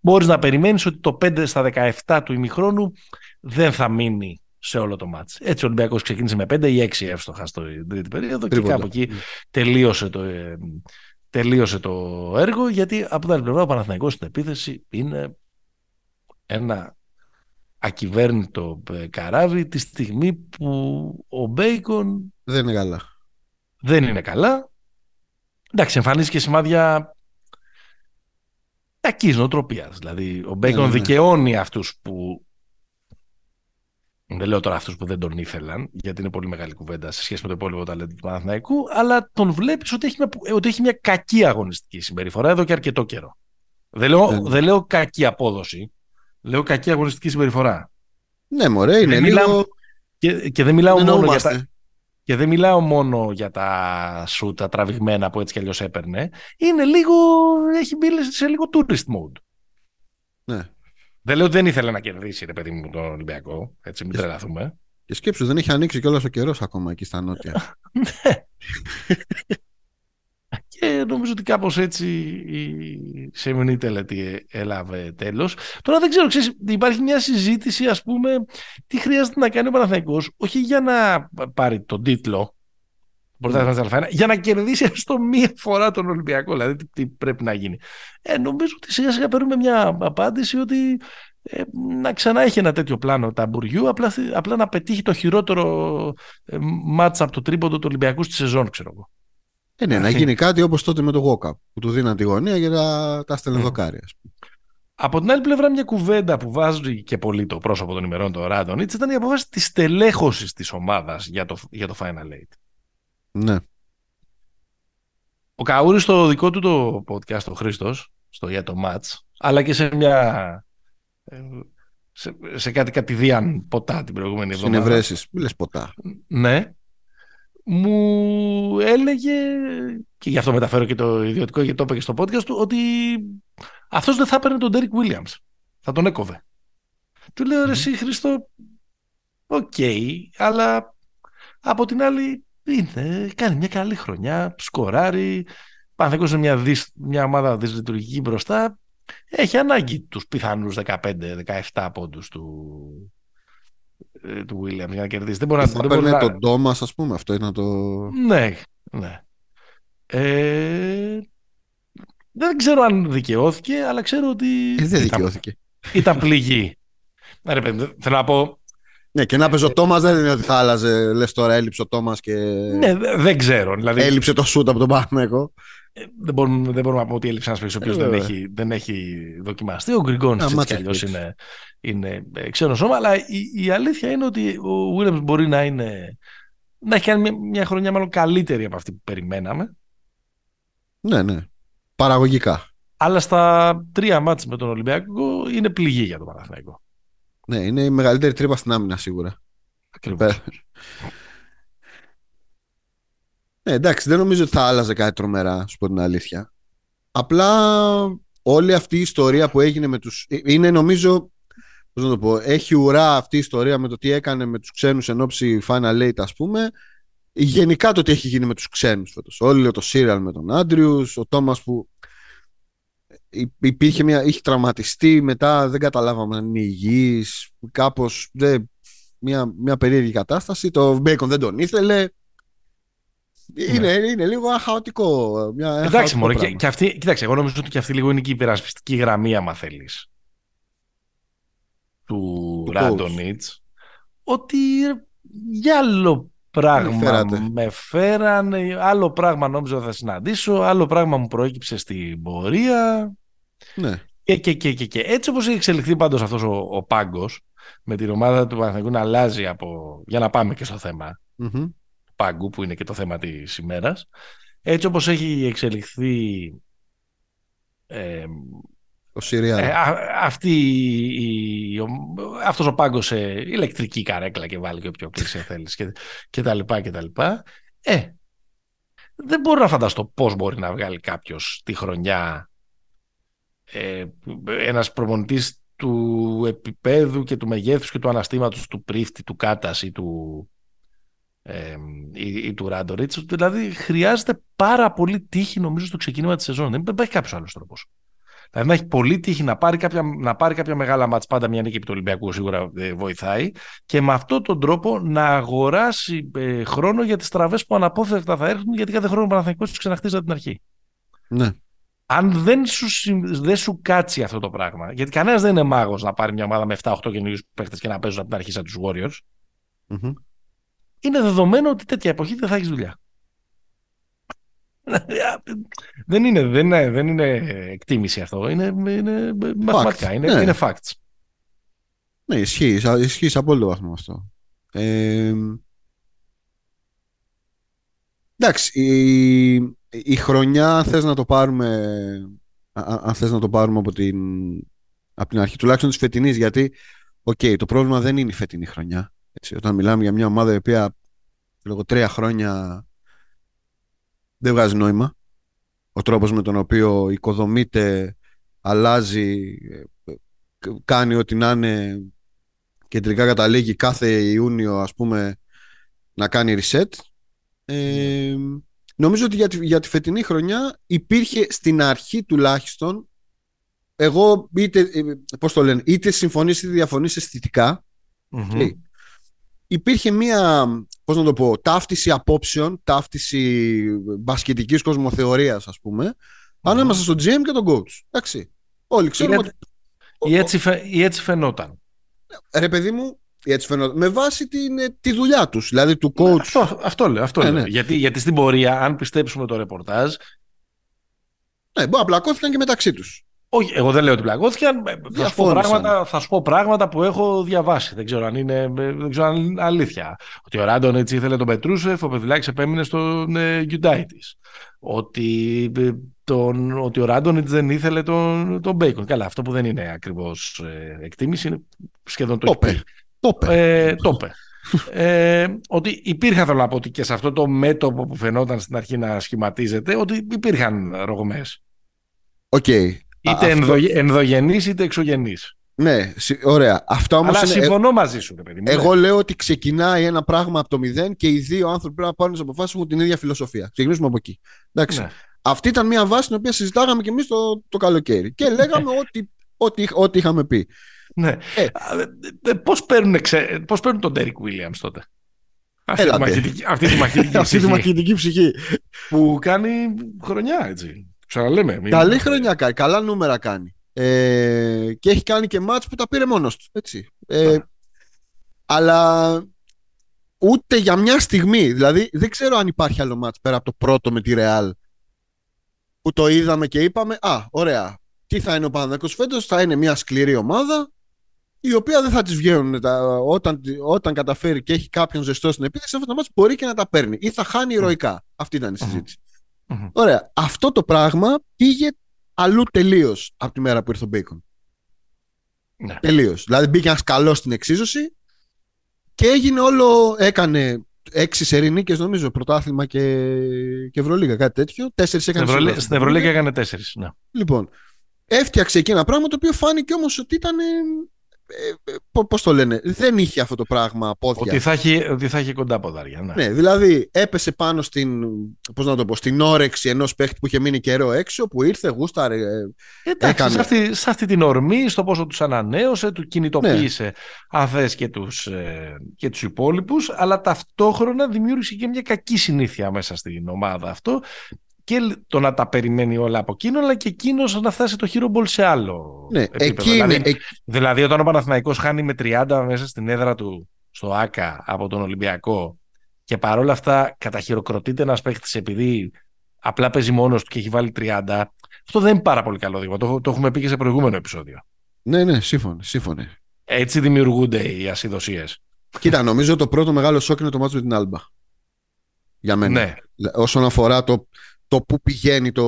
S1: μπορείς να περιμένεις ότι το 5 στα 17 του ημιχρόνου δεν θα μείνει σε όλο το μάτς. Έτσι ο Ολυμπιακός ξεκίνησε με 5 ή 6 εύστοχα στο τρίτη περίοδο και κάπου εκεί τελείωσε το, ε, τελείωσε το έργο γιατί από την άλλη πλευρά ο Παναθηναϊκός στην επίθεση είναι ένα ακυβέρνητο ε, καράβι τη στιγμή που ο Μπέικον
S2: δεν είναι καλά.
S1: Δεν είναι καλά. Εντάξει, εμφανίζει και σημάδια κακής νοοτροπίας. Δηλαδή, ο Μπέικον ναι, ναι, ναι. δικαιώνει αυτούς που. Δεν λέω τώρα αυτούς που δεν τον ήθελαν, γιατί είναι πολύ μεγάλη κουβέντα σε σχέση με το υπόλοιπο ταλέντο του Παναθηναϊκού, αλλά τον βλέπεις ότι, έχει μια, ότι έχει μια κακή αγωνιστική συμπεριφορά εδώ και αρκετό καιρό. Δεν λέω, ναι. δεν λέω κακή απόδοση. Λέω κακή αγωνιστική συμπεριφορά.
S2: Ναι, μωρέ, είναι λίγο... Μιλάω...
S1: Και, και, δεν μιλάω μόνο για τα... Και δεν μιλάω μόνο για τα σου, τα τραβηγμένα που έτσι κι αλλιώς έπαιρνε. Είναι λίγο, έχει μπει σε λίγο tourist mode.
S2: Ναι.
S1: Δεν λέω ότι δεν ήθελε να κερδίσει, ρε παιδί μου, τον Ολυμπιακό. Έτσι, μην τρελαθούμε.
S2: Και σκέψου, δεν έχει ανοίξει κιόλας ο καιρός ακόμα εκεί στα νότια.
S1: ναι. Και νομίζω ότι κάπως έτσι η σεμινή τελετή έλαβε τέλος. Τώρα δεν ξέρω, ξέρεις, υπάρχει μια συζήτηση ας πούμε τι χρειάζεται να κάνει ο Παναθαϊκός όχι για να πάρει τον τίτλο mm. για να κερδίσει στο μία φορά τον Ολυμπιακό. Δηλαδή τι, τι πρέπει να γίνει. Ε, νομίζω ότι σιγά σιγά παίρνουμε μια απάντηση ότι ε, να ξανά έχει ένα τέτοιο πλάνο τα Μπουριού, απλά, απλά να πετύχει το χειρότερο ε, μάτσα από το τρίποντο του Ολυμπιακού στη σεζόν, ξέρω εγώ.
S2: Ε, ναι, να γίνει κάτι όπως τότε με το walk που του δίναν τη γωνία για τα, τα στελεδοκάρια.
S1: Από την άλλη πλευρά, μια κουβέντα που βάζει και πολύ το πρόσωπο των ημερών του Ράντονιτ ήταν η απόφαση της τελέχωση της ομάδας για το, για το Final Eight.
S2: Ναι.
S1: Ο Καούρης στο δικό του το podcast, ο Χρήστος, στο για το match, αλλά και σε μια. Ε, σε, σε κάτι κατ' ιδίαν ποτά την προηγούμενη εβδομάδα.
S2: Συνευρέσει. Μη λες ποτά.
S1: Ναι μου έλεγε, και γι' αυτό μεταφέρω και το ιδιωτικό γιατί το είπε και στο podcast του, ότι αυτός δεν θα έπαιρνε τον Derek Williams. Θα τον έκοβε. Του λέω, ρε εσύ Χριστό, οκ, αλλά από την άλλη είναι, κάνει μια καλή χρονιά, σκοράρει, Παναθηναϊκός είναι μια, μια ομάδα δυσλειτουργική μπροστά, έχει ανάγκη τους πιθανούς 15-17 πόντους του, ε, του Williams για να κερδίσει. Δεν μπορεί
S2: να θα παίρνει τον Thomas, ας πούμε, αυτό είναι το...
S1: Ναι, ναι. Ε, δεν ξέρω αν δικαιώθηκε, αλλά ξέρω ότι...
S2: Ε, δεν δικαιώθηκε.
S1: Ήταν, πληγή. Ναι, ρε, θέλω να πω...
S2: Ναι, και να παίζει ο Τόμα δεν είναι ότι θα άλλαζε. Λες τώρα, έλειψε ο Τόμα και.
S1: Ναι, δεν ξέρω. Δηλαδή...
S2: Έλειψε το σούτ από τον Παναγό.
S1: Ε, δεν, μπορούμε, δεν μπορούμε να πούμε ότι έλειψε ένας παίκτη ο οποίος δεν, έχει, δεν έχει δοκιμαστεί. Ο Γκριγκόνης έτσι κι αλλιώς είναι, είναι ε, ξένο σώμα. Αλλά η, η, αλήθεια είναι ότι ο Williams μπορεί να, είναι, να έχει κάνει μια, μια χρονιά μάλλον καλύτερη από αυτή που περιμέναμε.
S2: Ναι, ναι. Παραγωγικά.
S1: Αλλά στα τρία μάτια με τον Ολυμπιακό είναι πληγή για τον Παναθηναϊκό.
S2: Ναι, είναι η μεγαλύτερη τρύπα στην άμυνα σίγουρα.
S1: Ακριβώς.
S2: Ναι, εντάξει, δεν νομίζω ότι θα άλλαζε κάτι τρομερά, σου πω την αλήθεια. Απλά όλη αυτή η ιστορία που έγινε με τους... Είναι νομίζω, πώς να το πω, έχει ουρά αυτή η ιστορία με το τι έκανε με τους ξένους εν ώψη Final Eight, ας πούμε. Γενικά το τι έχει γίνει με τους ξένους φέτος. Όλοι το Σύριαλ με τον Άντριους, ο Τόμας που υπήρχε μια, είχε τραυματιστεί, μετά δεν καταλάβαμε αν είναι υγιής, κάπως δεν, μια, μια περίεργη κατάσταση. Το Μπέικον δεν τον ήθελε. Είναι, ναι. είναι λίγο αχαοτικό. Μια,
S1: Εντάξει, μωρέ, και, και αυτή, κοίταξε, εγώ νομίζω ότι και αυτή λίγο είναι και η υπερασπιστική γραμμή, άμα θέλεις. Του, του Ράντονιτ. Ότι για άλλο πράγμα με φέρανε, άλλο πράγμα νόμιζα θα συναντήσω, άλλο πράγμα μου προέκυψε στην πορεία.
S2: Ναι.
S1: Και, και, και, και, και. έτσι όπως έχει εξελιχθεί πάντως αυτός ο, ο πάγκος, με την ομάδα του Παναθηναϊκού να αλλάζει από, για να πάμε και στο θέμα
S2: mm
S1: πάγκου που είναι και το θέμα της ημέρας, έτσι όπως έχει εξελιχθεί ε,
S2: ο ε,
S1: αυτή η, αυτός ο πάγκος σε ηλεκτρική καρέκλα και βάλει και όποιο πλήσιο θέλεις και, και τα λοιπά και τα λοιπά. Ε, δεν μπορώ να φανταστώ πώς μπορεί να βγάλει κάποιος τη χρονιά ε, ένας προπονητής του επίπεδου και του μεγέθους και του αναστήματος του Πρίφτη, του Κάτας ή του, ε, ή, ή του Ράντοριτς. Δηλαδή χρειάζεται πάρα πολύ τύχη νομίζω στο ξεκίνημα της σεζόν. Δεν υπάρχει κάποιος άλλος τρόπος. Δηλαδή να έχει πολύ τύχη να πάρει κάποια, να πάρει κάποια μεγάλα μάτς, πάντα μια νίκη του Ολυμπιακού σίγουρα ε, βοηθάει και με αυτόν τον τρόπο να αγοράσει ε, χρόνο για τις τραβές που αναπόφευκτα θα έρθουν γιατί κάθε χρόνο ο Παναθηναϊκός ξαναχτίζει από την αρχή.
S2: Ναι.
S1: Αν δεν σου, δεν σου κάτσει αυτό το πράγμα, γιατί κανένας δεν είναι μάγος να πάρει μια ομάδα με 7-8 καινούριους παίχτε και να παίζουν από την αρχή σαν τους Warriors,
S2: mm
S1: είναι δεδομένο ότι τέτοια εποχή δεν θα έχεις δουλειά δεν, είναι, δεν, είναι, δεν είναι εκτίμηση αυτό. Είναι, είναι μαθηματικά. Είναι, ναι. είναι facts.
S2: Ναι, ισχύει. Ισχύει σε απόλυτο βαθμό αυτό. Ε, εντάξει, η, η χρονιά, αν θες να το πάρουμε αν θες να το πάρουμε από την, από την αρχή, τουλάχιστον της φετινής, γιατί okay, το πρόβλημα δεν είναι η φετινή χρονιά. Έτσι, όταν μιλάμε για μια ομάδα η οποία λόγω τρία χρόνια δεν βγάζει νόημα ο τρόπος με τον οποίο οικοδομείται, αλλάζει, κάνει ό,τι να είναι και τελικά καταλήγει κάθε Ιούνιο ας πούμε να κάνει reset. Ε, νομίζω ότι για τη, για τη φετινή χρονιά υπήρχε στην αρχή τουλάχιστον εγώ είτε, ε, πώς το λένε, είτε συμφωνείς είτε διαφωνείς αισθητικά υπήρχε μία, πώς να το πω, ταύτιση απόψεων, ταύτιση μπασκετικής κοσμοθεωρίας, ας πούμε, mm. ανάμεσα στον GM και τον coach. Εντάξει. Όλοι ξέρουμε
S1: ότι... Ή έτσι, φαι... ή έτσι φαινόταν.
S2: Ρε παιδί μου, έτσι φαινόταν. Με βάση την, ε, τη δουλειά τους, δηλαδή του ναι, coach.
S1: αυτό, αυτό λέω. Αυτό ναι, λέω. Ναι. Γιατί, γιατί στην πορεία, αν πιστέψουμε το ρεπορτάζ...
S2: Ναι, μπορεί να πλακώθηκαν και μεταξύ τους.
S1: Όχι, εγώ δεν λέω ότι πλακώθηκαν. Θα σου, πω πράγματα, θα σου πω πράγματα που έχω διαβάσει. Δεν ξέρω αν είναι, δεν ξέρω αν είναι αλήθεια. Ότι ο Ράντον έτσι ήθελε τον Πετρούσεφ, ο Πεδουλάκης επέμεινε στον ε, Ότι, ε, τον, ότι ο Ράντον δεν ήθελε τον, τον Μπέικον. Καλά, αυτό που δεν είναι ακριβώς ε, εκτίμηση είναι σχεδόν το
S2: έχει ε,
S1: Το ε, ότι υπήρχαν, θέλω να πω, ότι και σε αυτό το μέτωπο που φαινόταν στην αρχή να σχηματίζεται, ότι υπήρχαν ρωγμές.
S2: OK. Okay.
S1: Είτε αυτό... ενδογενής είτε εξωγενής.
S2: Ναι, ωραία. Αυτά όμως
S1: Αλλά είναι... συμφωνώ μαζί σου, παιδί μου.
S2: Εγώ ναι. λέω ότι ξεκινάει ένα πράγμα από το μηδέν και οι δύο άνθρωποι πρέπει να πάρουν τις αποφάσεις μου την ίδια φιλοσοφία. Ξεκινήσουμε από εκεί. Εντάξει. Ναι. Αυτή ήταν μια βάση την οποία συζητάγαμε και εμείς το, το καλοκαίρι. Και λέγαμε ό,τι, ό,τι, ό,τι είχαμε πει.
S1: Ναι. Ε, πώς, παίρνουν, ξε... πώς παίρνουν τον Derek Williams τότε; Αυτή, τη μαχητική, αυτή τη μαχητική
S2: αυτή τη μαχητική ψυχή.
S1: Που κάνει χρονιά, έτσι. Ξαναλέμε.
S2: Καλή χρονιά κάνει. Καλά νούμερα κάνει. Ε, και έχει κάνει και μάτς που τα πήρε μόνος του. Έτσι. Ε, αλλά ούτε για μια στιγμή. Δηλαδή δεν ξέρω αν υπάρχει άλλο μάτς πέρα από το πρώτο με τη Real που το είδαμε και είπαμε «Α, ωραία, τι θα είναι ο Παναδάκος φέτος, θα είναι μια σκληρή ομάδα η οποία δεν θα τις βγαίνουν τα, όταν, όταν καταφέρει και έχει κάποιον ζεστό στην επίθεση αυτό το μάτς μπορεί και να τα παίρνει ή θα χάνει ηρωικά. Αυτή ήταν η συζήτηση. Mm-hmm. Ωραία. Αυτό το πράγμα πήγε αλλού τελείως από τη μέρα που ήρθε ο Μπέικον.
S1: Ναι.
S2: Τελείως. Δηλαδή μπήκε ένας καλός στην εξίσωση και έγινε όλο. Έκανε έξι σερινίκε νομίζω πρωτάθλημα και, και Ευρωλίγα, κάτι τέτοιο. Τέσσερις έκανε.
S1: Στην Ευρωλίγα έκανε τέσσερις. Ναι.
S2: Λοιπόν, έφτιαξε εκεί ένα πράγμα το οποίο φάνηκε όμως ότι ήταν ε, Πώς το λένε, δεν είχε αυτό το πράγμα πόδια.
S1: Ότι θα έχει, ότι θα έχει κοντά ποδάρια. Ναι.
S2: ναι, δηλαδή έπεσε πάνω στην, πώς να το πω, στην όρεξη ενός παίχτη που είχε μείνει καιρό έξω, που ήρθε, γούσταρε.
S1: Εντάξει, έκανε... σε, αυτή, σε αυτή την ορμή, στο πόσο τους ανανέωσε, του κινητοποίησε ναι. αν θες και τους ε, και τους υπόλοιπους, αλλά ταυτόχρονα δημιούργησε και μια κακή συνήθεια μέσα στην ομάδα αυτό και το να τα περιμένει όλα από εκείνο, αλλά και εκείνο να φτάσει το χείρομπολ σε άλλο
S2: ναι,
S1: επίπεδο. δηλαδή, δηλαδή, όταν ο Παναθηναϊκός χάνει με 30 μέσα στην έδρα του στο ΆΚΑ από τον Ολυμπιακό και παρόλα αυτά καταχειροκροτείται ένας παίχτη επειδή απλά παίζει μόνος του και έχει βάλει 30, αυτό δεν είναι πάρα πολύ καλό δείγμα. Το, το έχουμε πει και σε προηγούμενο επεισόδιο.
S2: Ναι, ναι, σύμφωνο. σύμφωνο.
S1: Έτσι δημιουργούνται οι ασυδοσίες.
S2: Κοίτα, νομίζω το πρώτο μεγάλο σοκ είναι το μάτσο με την Άλμπα. Για μένα.
S1: Ναι.
S2: Όσον αφορά το, το πού πηγαίνει το,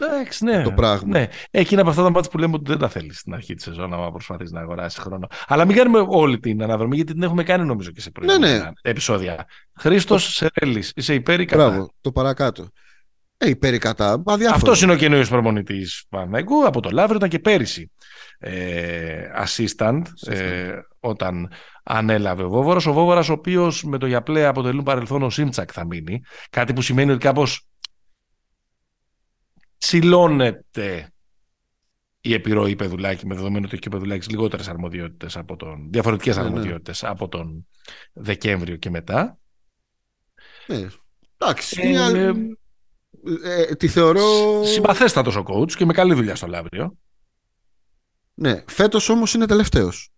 S1: Εντάξει, ναι.
S2: το πράγμα.
S1: Ναι. Εκεί είναι από αυτά τα μάτια που λέμε ότι δεν τα θέλεις στην αρχή της σεζόν να προσπαθείς να αγοράσεις χρόνο. Αλλά μην κάνουμε όλη την αναδρομή γιατί την έχουμε κάνει νομίζω και σε προηγούμενα
S2: Ναι, ναι.
S1: επεισόδια. Χρήστος Σερέλης, είσαι υπέρ ή κατά;
S2: Μπράβο, το παρακάτω. Ε, υπέρ ή κατά. Αδιάφορο.
S1: Αυτός είναι ο καινούριο προπονητής Παναγικού. Από το Λαύριο ήταν και πέρυσι ε, assistant ε, όταν ανέλαβε ο Βόβορας. Ο Βόβορας, ο οποίος με το για πλέ αποτελούν παρελθόν ο Σίμτσακ θα μείνει. Κάτι που σημαίνει ότι κάπως ψηλώνεται η επιρροή Πεδουλάκη με δεδομένο ότι έχει και ο Πεδουλάκης λιγότερες αρμοδιότητες από τον, διαφορετικές
S2: Ναι, ναι.
S1: αρμοδιότητες από τον Δεκέμβριο και μετά.
S2: Ναι. Εντάξει.
S1: Ε,
S2: μια-
S1: ε,
S2: ε, τη θεωρώ.
S1: Συμπαθέστατος ο coach και με καλή δουλειά στο Λαύριο.
S2: Ναι. Φέτος όμως είναι τελευταίος.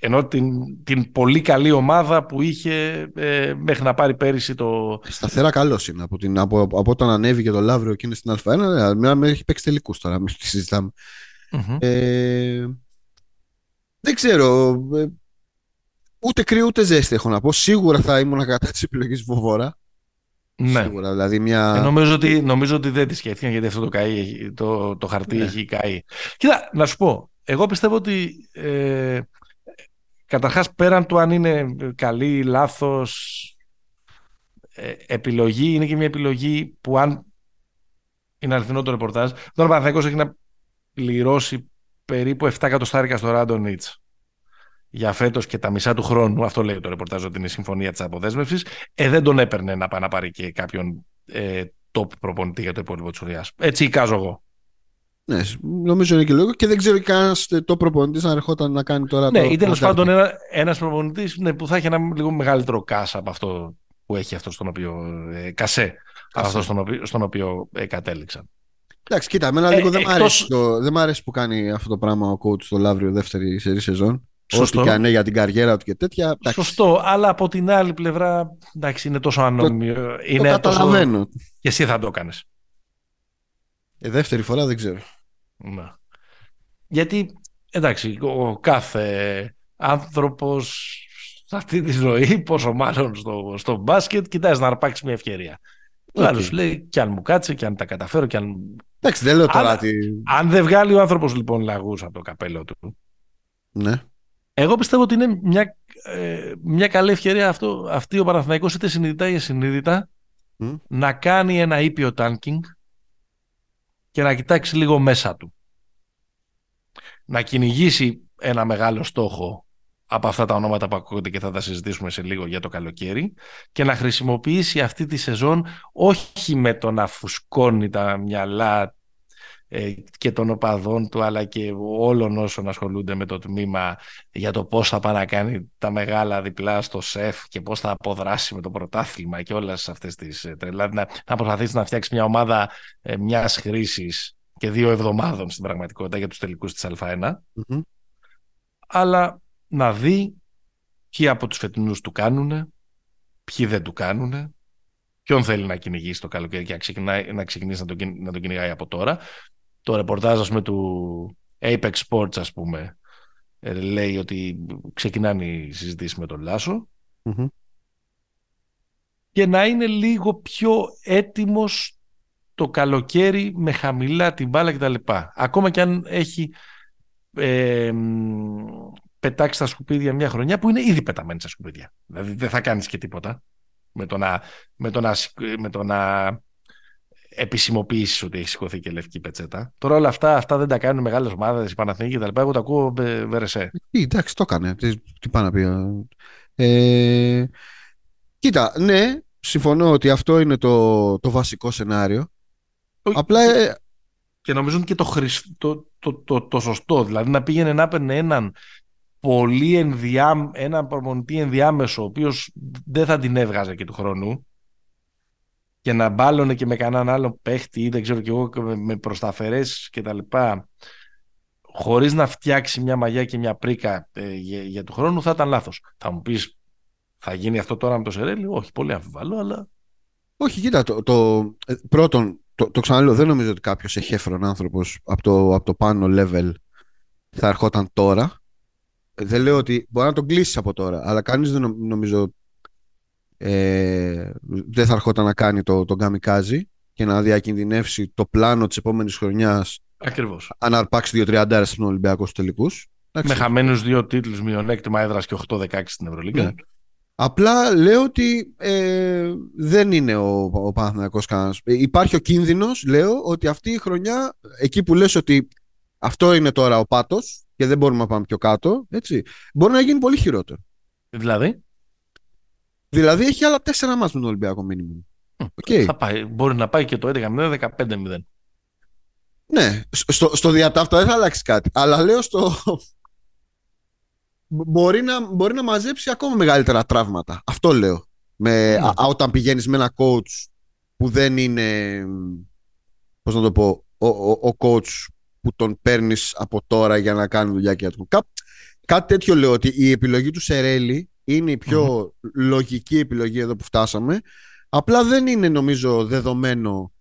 S1: Ενώ την, την πολύ καλή ομάδα που είχε ε, μέχρι να πάρει πέρυσι το...
S2: Σταθερά καλός είναι. Από, την, από, από όταν ανέβηκε το Λαύριο και είναι στην Α1, ναι, με έχει παίξει τελικούς τώρα. Μην τη συζητάμε. Ε, δεν ξέρω. ε, ούτε κρύο ούτε ζέστη έχω να πω. Σίγουρα θα ήμουν κατά της επιλογής Βοβόρα.
S1: ναι.
S2: Σίγουρα. Δηλαδή μια.
S1: Ε, νομίζω, ότι, νομίζω ότι δεν τη σκέφτηκαν γιατί αυτό το, καεί, έχει- το, το χαρτί
S2: Ναι.
S1: έχει καεί. Κοίτα, να σου πω, εγώ πιστεύω ότι ε, καταρχάς πέραν του αν είναι καλή, λάθος ε, επιλογή, είναι και μια επιλογή που αν είναι αληθινό το ρεπορτάζ, τώρα ο Παναθηναϊκός έχει να πληρώσει περίπου 7 εκατοστάρικα στο Ράντον Νίτς για φέτος και τα μισά του χρόνου, αυτό λέει το ρεπορτάζ ότι είναι η συμφωνία της αποδέσμευσης, ε, δεν τον έπαιρνε να πάει να πάρει και κάποιον ε, top προπονητή για το υπόλοιπο της ουρίας. Έτσι εικάζω εγώ.
S2: Ναι, νομίζω είναι και λόγο και δεν ξέρω κανένα το προπονητής να ερχόταν να κάνει τώρα.
S1: Ναι,
S2: το,
S1: ή τέλος
S2: το
S1: πάντων ένα ένας προπονητής ναι, που θα έχει ένα λίγο μεγαλύτερο κάσα από αυτό που έχει αυτό στον οποίο, ε, κασέ, από αυτό στον οποίο, στον οποίο ε, κατέληξαν.
S2: Εντάξει, κοίτα, εμένα
S1: Ε,
S2: λίγο δεν, μ'
S1: εκτός-
S2: αρέσει το, δεν μ' αρέσει που κάνει αυτό το πράγμα ο coach στο Λαύριο δεύτερη σερή σεζόν.
S1: Σωστό.
S2: Ό,τι και αν είναι για την καριέρα του και τέτοια. εντάξει,
S1: Σωστό, αλλά από την άλλη πλευρά εντάξει, είναι τόσο ανώμιο.
S2: Το
S1: είναι τόσο...
S2: καταλαβαίνω.
S1: Και εσύ θα το έκανες.
S2: Ε, δεύτερη φορά δεν ξέρω.
S1: Ναι. Γιατί, εντάξει, ο κάθε άνθρωπος σε αυτή τη ζωή, πόσο μάλλον στο, στο μπάσκετ, κοιτάζει να αρπάξεις μια ευκαιρία. Ο
S2: Οκ.
S1: άλλος σου λέει, κι αν μου κάτσε, κι αν τα καταφέρω, κι αν...
S2: Εντάξει, δεν λέω τώρα
S1: Αλλά-
S2: ότι.
S1: Αν δεν βγάλει ο άνθρωπος λοιπόν λαγούς από το καπέλο του,
S2: Ναι.
S1: εγώ πιστεύω ότι είναι μια, ε, μια καλή ευκαιρία αυτό, αυτή ο Παναθηναϊκός είτε συνειδητά ή ασυνείδητα
S2: Μμ.
S1: να κάνει ένα ήπιο tanking και να κοιτάξει λίγο μέσα του. Να κυνηγήσει ένα μεγάλο στόχο από αυτά τα ονόματα που ακούγονται και θα τα συζητήσουμε σε λίγο για το καλοκαίρι και να χρησιμοποιήσει αυτή τη σεζόν όχι με το να φουσκώνει τα μυαλά ε, και των οπαδών του αλλά και όλων όσων ασχολούνται με το τμήμα για το πώς θα πάει να κάνει τα μεγάλα διπλά στο σεφ και πώς θα αποδράσει με το πρωτάθλημα και όλες αυτές τις ε, τρελά. Να, να προσπαθήσει να φτιάξει μια ομάδα ε, μιας χρήσης και δύο εβδομάδων στην πραγματικότητα για τους τελικούς της Α1
S2: Μμμ.
S1: αλλά να δει ποιοι από τους φετινούς του κάνουν, ποιοι δεν του κάνουν, ποιον θέλει να κυνηγήσει το καλοκαίρι και να, ξεκινάει, να ξεκινήσει να τον, κυ- να τον κυνηγάει από τώρα. Το ρεπορτάζ ας πούμε, του Apex Sports ας πούμε ε, λέει ότι ξεκινάνε οι συζητήσεις με τον Λάσο
S2: Μμμ.
S1: και να είναι λίγο πιο έτοιμος το καλοκαίρι με χαμηλά την μπάλα κτλ. Ακόμα και αν έχει ε, μ, πετάξει στα σκουπίδια μια χρονιά που είναι ήδη πεταμένη στα σκουπίδια. Δηλαδή δεν θα κάνεις και τίποτα με το να, με το να, σηκ- με το να επισημοποιήσεις ότι έχει σηκωθεί και λευκή πετσέτα. Τώρα όλα αυτά, αυτά δεν τα κάνουν μεγάλες ομάδες, οι Παναθηναϊκοί κτλ. Εγώ τα ακούω μπε- βερεσέ.
S2: Τι, εντάξει, το έκανε. Τι, τι πάει να πει. Ε, κοίτα, ναι, συμφωνώ ότι αυτό είναι το, το βασικό σενάριο. Απλά ε,
S1: και νομίζω είναι και το, χρησ- το, το, το, το σωστό. Δηλαδή να πήγαινε να έπαιρνε έναν πολύ ενδιά, έναν προπονητή ενδιάμεσο, ο οποίος δεν θα την έβγαζε και του χρόνου και να μπάλωνε και με κανέναν άλλο παίχτη ή δεν ξέρω κι εγώ με, με προσταφερές και τα λοιπά χωρίς να φτιάξει μια μαγιά και μια πρίκα ε, για, για του χρόνου θα ήταν λάθος. Θα μου πεις Θα γίνει αυτό τώρα με το Σερέλι, όχι, πολύ αμφιβάλλω, αλλά.
S2: Όχι, κοίτα, το, το, ε, πρώτον, το, το ξαναλέω, δεν νομίζω ότι κάποιος εχέφρον άνθρωπος από το, από το πάνω level θα ερχόταν τώρα. Δεν λέω ότι μπορεί να τον κλείσεις από τώρα, αλλά κανείς δεν νομίζω ε, δεν θα ερχόταν να κάνει το, τον Καμικάζι και να διακινδυνεύσει το πλάνο της επόμενης χρονιάς.
S1: Ακριβώς.
S2: Αν αρπάξει 2-30 στον Ολυμπιακό στους τελικούς.
S1: Με χαμένους δύο τίτλους, μειονέκτημα έδρας και 8-16 στην Ευρωλίγα. Ναι.
S2: Απλά λέω ότι ε, δεν είναι ο, ο Παναθηναϊκός κανένας. Ε, υπάρχει ο κίνδυνος, λέω, ότι αυτή η χρονιά, εκεί που λες ότι αυτό είναι τώρα ο πάτος και δεν μπορούμε να πάμε πιο κάτω, έτσι, μπορεί να γίνει πολύ χειρότερο.
S1: Δηλαδή;
S2: Δηλαδή έχει άλλα τέσσερα μάτς με τον Ολυμπιακό μήνυμα.
S1: Okay. Θα πάει, μπορεί να πάει και το 11-0, 15-0.
S2: Ναι, στο, στο διατάφτα δεν θα αλλάξει κάτι. Αλλά λέω στο, μπορεί να, μπορεί να μαζέψει ακόμα μεγαλύτερα τραύματα. Αυτό λέω. Με, ναι. όταν πηγαίνεις με ένα coach που δεν είναι, πώς να το πω, ο, ο, ο coach που τον παίρνεις από τώρα για να κάνει δουλειά και του. Κά, κάτι τέτοιο λέω ότι η επιλογή του Σερέλη είναι η πιο λογική επιλογή εδώ που φτάσαμε. Απλά δεν είναι νομίζω δεδομένο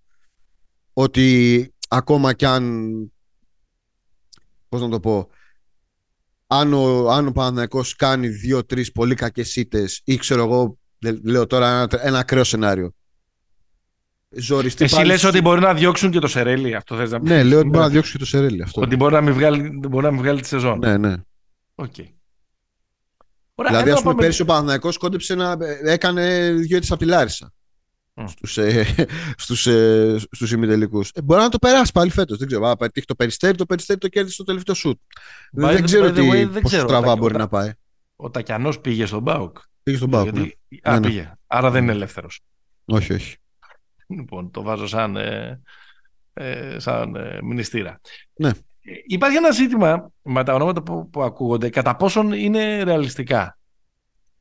S2: ότι ακόμα κι αν πώς να το πω αν ο, αν ο Παναθηναϊκός κάνει δύο-τρεις πολύ κακές ήττες ή ξέρω εγώ, λέω τώρα ένα, ένα ακραίο σενάριο.
S1: Ζοριστή Εσύ λες ότι μπορεί να διώξουν και το Σερέλι, αυτό θες να
S2: πεις. Ναι, λέω ότι μπορεί να διώξουν και το Σερέλι. Αυτό.
S1: Ότι μπορεί να μην βγάλει, μπορεί να μην βγάλει τη σεζόν.
S2: Ναι, ναι.
S1: Okay.
S2: Ωραία, δηλαδή, ας πούμε, πάμε... πέρσι ο Παναθηναϊκός κόντεψε να έκανε δύο έτσι από τη Λάρισα στους, ε, στους, ε, στους ημιτελικούς. Ε, μπορεί να το περάσει πάλι φέτος. Δεν ξέρω. Αν πετύχει το περιστέρι, το περιστέρι το κέρδισε στο τελευταίο σουτ. δεν ξέρω τι way, δεν πόσο τραβά μπορεί ο, να πάει.
S1: Ο Τακιανός πήγε στον Μπάουκ.
S2: Πήγε στον Μπάουκ. Ναι.
S1: Α, ναι, ναι. πήγε. Άρα δεν είναι ελεύθερος.
S2: Όχι, όχι.
S1: Λοιπόν, το βάζω σαν, ε, ε, σαν ε, μνηστήρα.
S2: Ναι.
S1: Υπάρχει ένα ζήτημα με τα ονόματα που, που ακούγονται, κατά πόσον είναι ρεαλιστικά.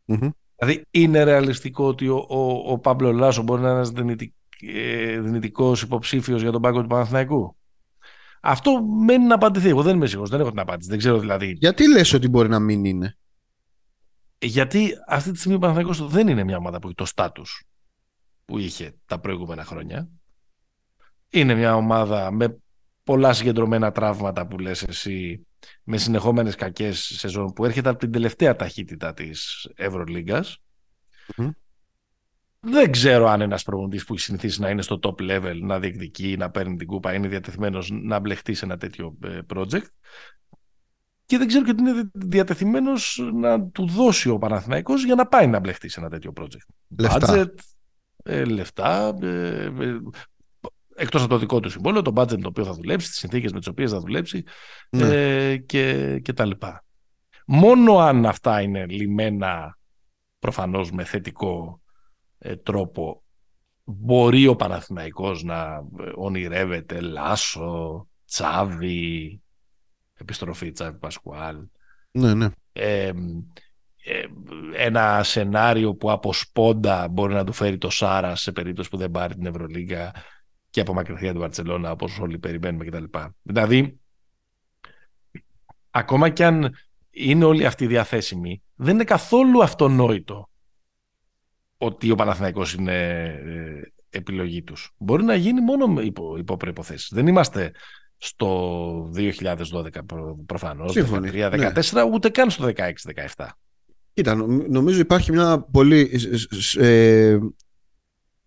S1: Mm-hmm. Δηλαδή είναι ρεαλιστικό ότι ο, ο, ο Παύλο Λάσο μπορεί να είναι ένας δυνητικ, ε, δυνητικός υποψήφιος για τον πάγκο του Παναθηναϊκού; Αυτό μένει να απαντηθεί. Εγώ δεν είμαι σίγουρος, δεν έχω την απάντηση. Δεν ξέρω δηλαδή.
S2: Γιατί λες ότι μπορεί να μην είναι;
S1: Γιατί αυτή τη στιγμή ο Παναθηναϊκός δεν είναι μια ομάδα που έχει το στάτους που είχε τα προηγούμενα χρόνια. Είναι μια ομάδα με πολλά συγκεντρωμένα τραύματα που λες εσύ με συνεχόμενες κακές σεζόν που έρχεται από την τελευταία ταχύτητα της Ευρωλίγκας. Δεν ξέρω αν ένας προπονητής που έχει συνηθίσει να είναι στο top level, να διεκδικεί, να παίρνει την κούπα, είναι διατεθειμένος να μπλεχτεί σε ένα τέτοιο ε, project. Και δεν ξέρω και ότι είναι διατεθειμένος να του δώσει ο Παναθηναϊκός για να πάει να μπλεχτεί σε ένα τέτοιο project.
S2: Λεφτά. Budget,
S1: ε, λεφτά, ε, εκτός από το δικό του συμβόλαιο, το budget το οποίο θα δουλέψει, τις συνθήκες με τις οποίες θα δουλέψει ναι. ε, και, και τα λοιπά. Μόνο αν αυτά είναι λιμένα προφανώς με θετικό ε, τρόπο μπορεί ο Παναθηναϊκός να ε, ονειρεύεται Λάσο, Τσάβη, επιστροφή Τσάβη Πασκουάλ.
S2: Ναι, ναι.
S1: Ε, ένα σενάριο που από σπόντα μπορεί να του φέρει το Σάρα σε περίπτωση που δεν πάρει την Ευρωλίγκα και απομακρυνθεί από την Βαρκελόνα όπως όλοι περιμένουμε κτλ. Δηλαδή, ακόμα κι αν είναι όλοι αυτοί διαθέσιμοι, δεν είναι καθόλου αυτονόητο ότι ο Παναθηναϊκός είναι ε, επιλογή τους. Μπορεί να γίνει μόνο υπό, υπό προϋποθέσεις. Δεν είμαστε στο 2012 προφανώς, 2013-2014, ναι. ούτε καν στο 2016-2017.
S2: Κοίτα, νομίζω υπάρχει μια πολύ ε,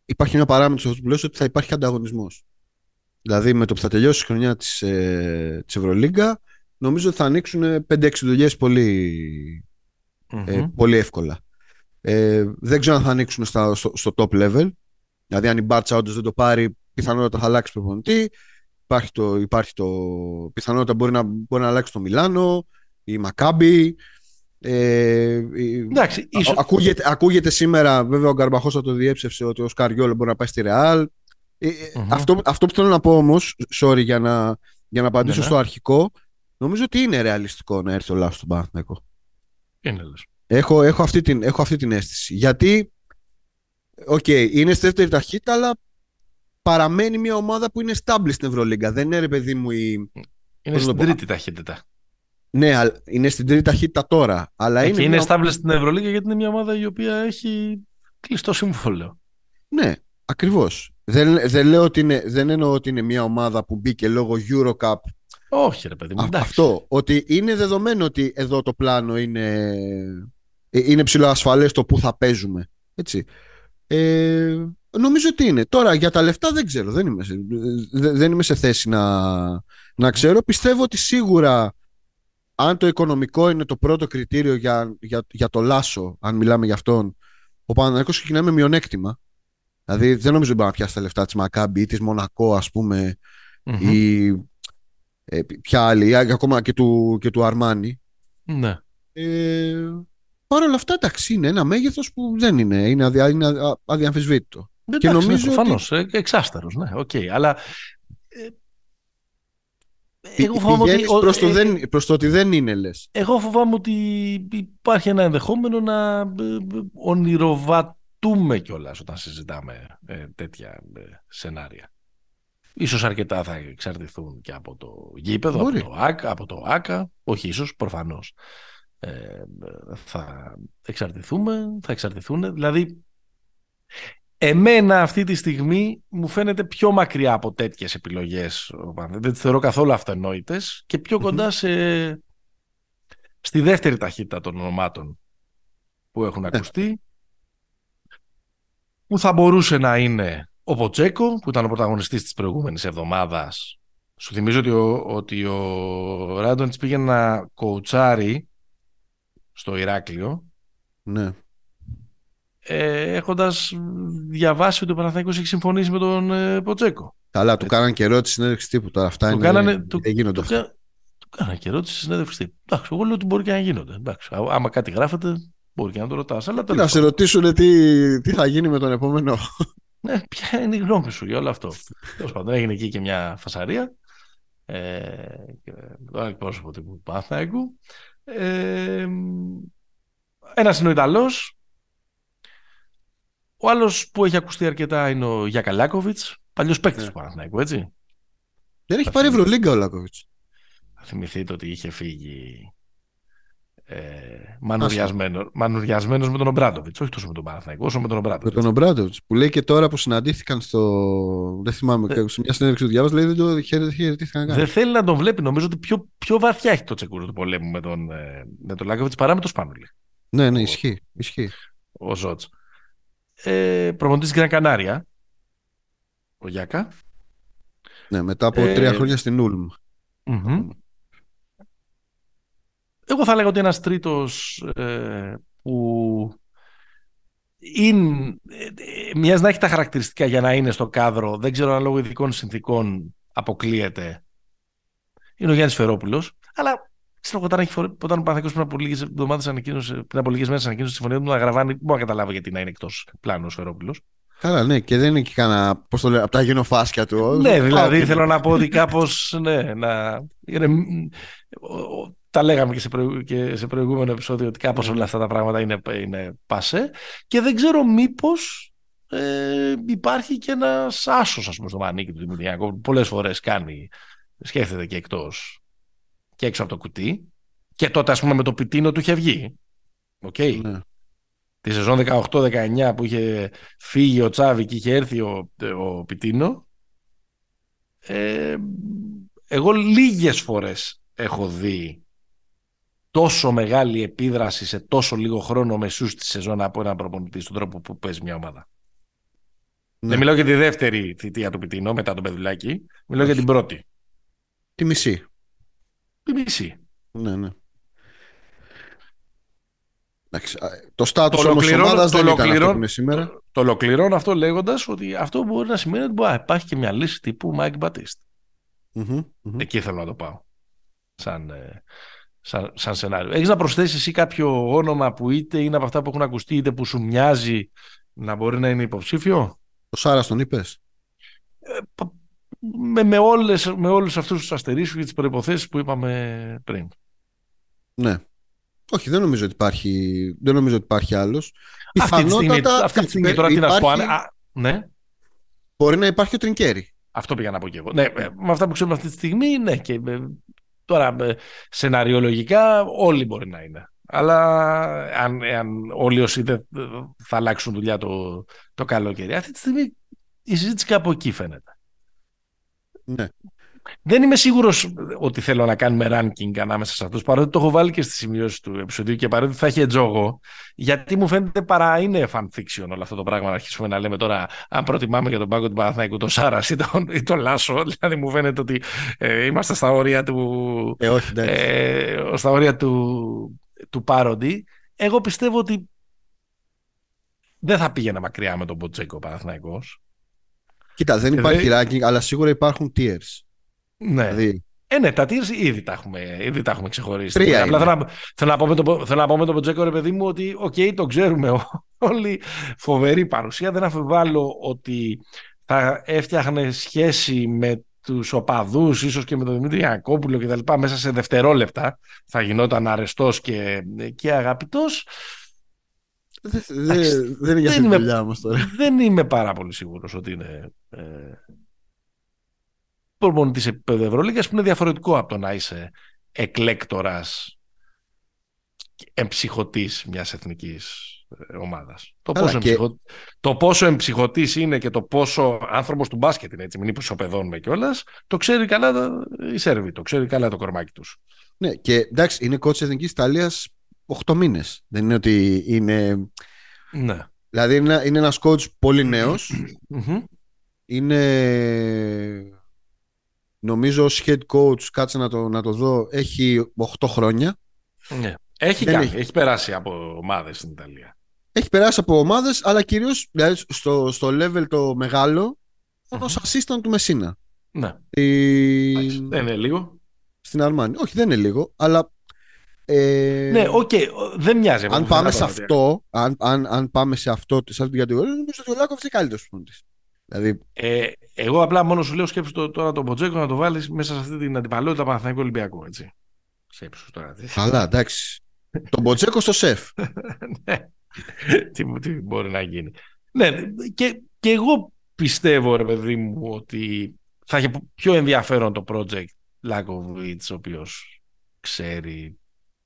S2: υπάρχει μια παράμετρο που λέω ότι θα υπάρχει ανταγωνισμός. Δηλαδή με το που θα τελειώσει η χρονιά της ε, της Ευρωλίγκα, νομίζω ότι θα ανοίξουν 5-6 δουλειές πολύ, ε, πολύ εύκολα. Ε, δεν ξέρω αν θα ανοίξουν στο, στο, top level. Δηλαδή, αν η Μπάρτσα όντως δεν το πάρει, πιθανότατα θα αλλάξει προπονητή. Υπάρχει το, υπάρχει το πιθανότητα μπορεί να, μπορεί να αλλάξει το Μιλάνο, η Μακάμπι. Ε,
S1: Εντάξει, ίσως...
S2: ακούγεται, ακούγεται σήμερα, βέβαια ο Γκαρμπαχός θα το διέψευσε ότι ο Σκαριόλ μπορεί να πάει στη Ρεάλ. Ε, mm-hmm. αυτό, αυτό που θέλω να πω όμως, sorry για να, για να απαντήσω ναι, ναι. στο αρχικό, νομίζω ότι είναι ρεαλιστικό να έρθει ο Λάσος στον Παναθηναϊκό.
S1: Είναι λες.
S2: Έχω, έχω, αυτή την, έχω αυτή την αίσθηση. Γιατί, OK, okay, είναι στη δεύτερη ταχύτητα, αλλά παραμένει μια ομάδα που είναι stable στην Ευρωλίγκα. Δεν είναι ρε παιδί μου η.
S1: Είναι στην τρίτη ταχύτητα.
S2: Ναι, είναι στην τρίτη ταχύτητα τώρα. Αλλά
S1: είναι,
S2: είναι
S1: μια... στην Ευρωλίγκα γιατί είναι μια ομάδα η οποία έχει κλειστό συμβόλαιο.
S2: Ναι, ακριβώς. Δεν, δεν, λέω ότι είναι, δεν εννοώ ότι είναι μια ομάδα που μπήκε λόγω Eurocup.
S1: Όχι, ρε παιδί μου.
S2: Αυτό. Ότι είναι δεδομένο ότι εδώ το πλάνο είναι, ε, είναι ψηλοασφαλές το που θα παίζουμε. Έτσι. Ε, νομίζω ότι είναι. Τώρα για τα λεφτά δεν ξέρω. Δεν είμαι σε, δεν είμαι σε θέση να, να ξέρω. Πιστεύω ότι σίγουρα αν το οικονομικό είναι το πρώτο κριτήριο για, για, για το Λάσο, αν μιλάμε για αυτόν, ο Παναθηναϊκός ξεκινάει με μειονέκτημα. Δηλαδή δεν νομίζω ότι μπορεί να πιάσει τα λεφτά της Μακάμπη ή της Μονακό, ας πούμε, mm-hmm. ή ε, ποια άλλη, ή ακόμα και του, και του Αρμάνι.
S1: Ναι.
S2: Ε, Παρ' όλα αυτά, εντάξει, είναι ένα μέγεθος που δεν είναι, είναι, αδια, είναι αδιαμφισβήτητο.
S1: Εντάξει, και νομίζω ναι, προφανώς, ότι... εξάστερος, ναι, OK. Okay. Αλλά ε,
S2: εγώ φοβάμαι ότι. Προς το, ε, δεν, προς το ότι δεν είναι, λες.
S1: Εγώ φοβάμαι ότι υπάρχει ένα ενδεχόμενο να ε, ονειροβατούμε κιόλας όταν συζητάμε ε, τέτοια σενάρια. Ίσως αρκετά θα εξαρτηθούν και από το γήπεδο, από το, ΟΑΚΑ, από το ΟΑΚΑ. Όχι ίσως, προφανώς. θα εξαρτηθούμε, θα εξαρτηθούν. Δηλαδή, Εμένα αυτή τη στιγμή μου φαίνεται πιο μακριά από τέτοιες επιλογές. Δεν τις θεωρώ καθόλου αυτονόητες και πιο κοντά σε... στη δεύτερη ταχύτητα των ονομάτων που έχουν ναι. ακουστεί. Που θα μπορούσε να είναι ο Ποτσέκο, που ήταν ο πρωταγωνιστής της προηγούμενης εβδομάδας. Σου θυμίζω ότι ο, ότι ο Ράντονιτς πήγε να κοουτσάρει στο Ηράκλειο.
S2: Ναι
S1: ε, έχοντας διαβάσει ότι ο Παναθηναϊκός έχει συμφωνήσει με τον ε, Ποτσέκο.
S2: Καλά, του κάνανε και ερώτηση συνέντευξη τύπου τώρα. Αυτά είναι, κάνανε, δεν γίνονται αυτά.
S1: Του κάνανε και ερώτηση συνέντευξη τύπου. Εντάξει, εγώ λέω ότι μπορεί και να γίνονται. Εντάξει, άμα κάτι γράφεται, μπορεί και να το ρωτάς.
S2: Να σε ρωτήσουν τι, τι θα γίνει με τον επόμενο.
S1: Ναι, ποια είναι η γνώμη σου για όλο αυτό. Τέλος πάντων, έγινε εκεί και μια φασαρία. Ε, τον εκπρόσωπο του Παναθηναϊκού. Ε, ένας είναι ο Ιταλός, ο άλλος που έχει ακουστεί αρκετά είναι ο Γιακαλάκοβιτ, παλιός παίκτης ναι. του Παναθηναϊκού, έτσι.
S2: Δεν έχει πάρει Ευρωλίγκα ο Λάκοβιτ.
S1: Θα θυμηθείτε ότι είχε φύγει ε, μανουριασμένο με τον Ομπράντοβιτς. Όχι τόσο με τον Παναθηναϊκό, όσο με τον Ομπράντοβιτς.
S2: Με τον Ομπράντοβιτς. Που λέει και τώρα που συναντήθηκαν στο. Δεν θυμάμαι, ε... σε μια συνέντευξη του διάβαζα, λέει δεν το χαιρετήθηκαν καν.
S1: Δεν θέλει να τον βλέπει. Νομίζω ότι πιο, πιο βαθιά έχει το τσεκούρο του πολέμου με τον, ε, με τον Λάκοβιτς παρά με τον Σπάνουλη.
S2: Ναι, ναι, ισχύει. ισχύει.
S1: Ο Ζότς ε, προπονητής Γκραν Κανάρια, ο Γιάκα.
S2: Ναι, μετά από ε, τρία χρόνια στην Ούλμ.
S1: Εγώ θα λέγω ότι ένας τρίτος ε, που είναι, ε, μοιάζει να έχει τα χαρακτηριστικά για να είναι στο κάδρο, δεν ξέρω αν λόγω ειδικών συνθήκων αποκλείεται, είναι ο Γιάννης Φερόπουλος, αλλά Ξέρω όταν, έχει, όταν ο Παναθηναϊκός πριν από λίγες εβδομάδες ανακοίνωσε, πριν από λίγες μέρες ανακοίνωσε τη συμφωνία του να γραβάνει, δεν μπορώ να καταλάβω γιατί να είναι εκτός πλάνου ο Σφερόπουλος.
S2: Καλά, ναι, και δεν είναι και κανένα. Πώς το λέω, από τα γενοφάσκια του.
S1: Ναι, δηλαδή θέλω να πω ότι κάπως. Ναι, να. Είναι, τα λέγαμε και σε, και σε προηγούμενο επεισόδιο ότι κάπως όλα αυτά τα πράγματα είναι, είναι πασέ και δεν ξέρω μήπως ε, υπάρχει και ένας άσος ας πούμε στο μανίκι του Δημητριακού που πολλές φορές κάνει σκέφτεται και εκτός και έξω από το κουτί. Και τότε, ας πούμε, με το Πιτίνο του είχε βγει. OK. Okay. Ναι. Τη σεζόν 18-19 που είχε φύγει ο Τσάβι και είχε έρθει ο, ο Πιτίνο. Ε, εγώ λίγες φορές έχω δει τόσο μεγάλη επίδραση σε τόσο λίγο χρόνο μεσούσης της σεζόν από έναν προπονητή στον τρόπο που παίζει μια ομάδα. Ναι. Δεν μιλάω για τη δεύτερη θητεία του Πιτίνο μετά τον Πεδουλάκη. Μιλάω για την πρώτη.
S2: Τη μισή.
S1: Τη μισή.
S2: Ναι, ναι. Το στάτους όμως ομάδας δεν ήταν αυτό που είναι σήμερα.
S1: Το, το ολοκληρώνω αυτό λέγοντας ότι αυτό μπορεί να σημαίνει ότι μπορεί, υπάρχει και μια λύση τύπου Mike Batiste. mm Εκεί θέλω να το πάω. Σαν, ε, σαν, σαν σενάριο. Έχεις να προσθέσεις εσύ κάποιο όνομα που είτε είναι από αυτά που έχουν ακουστεί είτε που σου μοιάζει να μπορεί να είναι υποψήφιο;
S2: Το Σάρα τον είπες;
S1: Ε, με, με, όλες, με όλους αυτούς τους αστερίσους και τις προϋποθέσεις που είπαμε πριν.
S2: Ναι. Όχι, δεν νομίζω ότι υπάρχει, δεν νομίζω ότι υπάρχει άλλος.
S1: Αυτή τη στιγμή, αυτή τη στιγμή τώρα τι να σου πω. ναι.
S2: Μπορεί να υπάρχει ο Τρινκέρι.
S1: Αυτό πήγα να πω και εγώ. Ναι, με αυτά που ξέρουμε αυτή τη στιγμή, ναι. Και Τώρα, ε, σεναριολογικά όλοι μπορεί να είναι. Αλλά αν, αν όλοι όσοι δεν θα αλλάξουν δουλειά το, το καλοκαίρι, αυτή τη στιγμή η συζήτηση κάπου εκεί φαίνεται.
S2: Ναι.
S1: Δεν είμαι σίγουρος ότι θέλω να κάνουμε ranking ανάμεσα σε αυτούς, παρότι το έχω βάλει και στη σημειώση του επεισοδίου και παρότι θα έχει τζόγο, γιατί μου φαίνεται παρά είναι fan fiction όλο αυτό το πράγμα. Να αρχίσουμε να λέμε τώρα, αν προτιμάμε για τον πάγκο του Παναθηναϊκού τον Σάρας ή τον, ή τον Λάσο. Δηλαδή, μου φαίνεται ότι ε, είμαστε στα όρια του.
S2: Ε, όχι,
S1: ε, στα όρια του, του Πάροντι. Εγώ πιστεύω ότι δεν θα πήγαινε μακριά με τον Ποτσέκο Παναθηναϊκός.
S2: Κοίτα, δεν υπάρχει ranking, αλλά σίγουρα υπάρχουν tiers.
S1: Ναι. Δηλαδή... Ε, ναι, τα tiers ήδη τα έχουμε, ήδη τα έχουμε ξεχωρίσει.
S2: Τρία
S1: Απλά θέλω να, θέλω, να πω με το, θέλω να πω με τον Ποτζέκο, ρε παιδί μου, ότι ok, okay, το ξέρουμε όλοι. Φοβερή παρουσία. Δεν αμφιβάλλω ότι θα έφτιαχνε σχέση με τους οπαδούς, ίσως και με τον Δημήτρη Γιαννακόπουλο κτλ. Μέσα σε δευτερόλεπτα θα γινόταν αρεστός και, και αγαπητός.
S2: Δεν, δεν είναι για αυτή τη δουλειά όμως τώρα.
S1: Δεν είμαι πάρα πολύ σίγουρος ότι είναι. Ε, προπονητής επίπεδο Ευρωλίγα που είναι διαφορετικό από το να είσαι εκλέκτορας εμψυχωτής μιας εθνικής ε, ομάδας. Το, πόσο και... το πόσο εμψυχωτής είναι και το πόσο άνθρωπος του μπάσκετ είναι, έτσι, μην υποσοπεδώνουμε κιόλας, το ξέρει καλά η Σέρβη, το ξέρει καλά το κορμάκι τους.
S2: Ναι, και εντάξει, είναι κότσο εθνικής Ιταλίας 8 μήνες. Δεν είναι ότι είναι.
S1: Ναι.
S2: Δηλαδή είναι, είναι ένας coach πολύ νέος. είναι Νομίζω ως head coach, κάτσε να το, να το δω, έχει 8 χρόνια.
S1: Ναι. Έχει, κάνει, έχει. έχει περάσει από ομάδες στην Ιταλία.
S2: Έχει περάσει από ομάδες, αλλά κυρίως δηλαδή, στο, στο level το μεγάλο, mm-hmm. ως assistant του Μεσίνα.
S1: Ναι. Η... Δεν είναι λίγο.
S2: Στην Αρμάνη. Όχι, δεν είναι λίγο, αλλά
S1: ε... Ναι, ok, okay. δεν μοιάζει.
S2: Αν πάμε σε αυτό, αν, αν, αν πάμε σε αυτό, σε αυτή την κατηγορία, νομίζω ότι ο Λάκοφ είναι καλύτερος Δηλαδή...
S1: Ε, εγώ απλά μόνο σου λέω σκέψου το, τώρα τον Ποτζέκο να το βάλεις μέσα σε αυτή την αντιπαλότητα Παναθηναϊκού Ολυμπιακού. Έτσι. Σκέψου τώρα.
S2: Καλά, εντάξει. τον Ποτζέκο στο ΣΕΦ.
S1: ναι. τι, τι μπορεί να γίνει. Ναι, και, και εγώ πιστεύω, ρε παιδί μου, ότι θα έχει πιο ενδιαφέρον το project Λάκοβιτς, ο οποίος ξέρει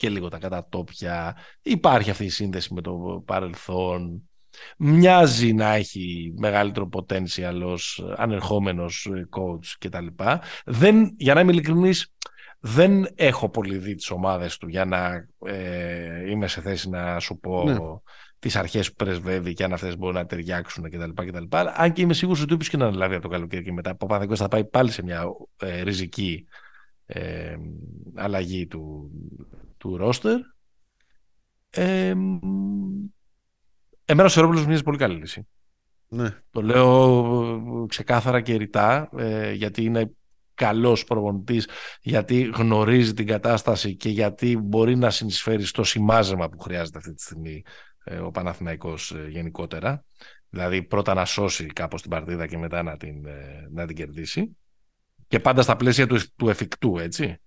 S1: και λίγο τα κατατόπια. Υπάρχει αυτή η σύνδεση με το παρελθόν. Μοιάζει να έχει μεγαλύτερο potential ως ανερχόμενος coach κτλ. Δεν, για να είμαι ειλικρινής, δεν έχω πολύ δει τις ομάδες του για να ε, είμαι σε θέση να σου πω ναι. τις αρχές που πρεσβεύει και αν αυτές μπορούν να ταιριάξουν κτλ. Αν και είμαι σίγουρος ότι όποιος και να αναλάβει από το καλοκαίρι και μετά ο Παπαδικός θα πάει πάλι σε μια ε, ριζική ε, αλλαγή του, του ρόστερ. Ε, Εμένα ο Σερόπουλο μοιάζει πολύ καλή λύση.
S2: Ναι.
S1: Το λέω ξεκάθαρα και ρητά, ε, γιατί είναι καλός προπονητής, γιατί γνωρίζει την κατάσταση και γιατί μπορεί να συνεισφέρει στο σημάζεμα που χρειάζεται αυτή τη στιγμή ε, ο Παναθηναϊκός ε, γενικότερα. Δηλαδή πρώτα να σώσει κάπως την παρτίδα και μετά να την, να την κερδίσει. Και πάντα στα πλαίσια του, του εφικτού, έτσι.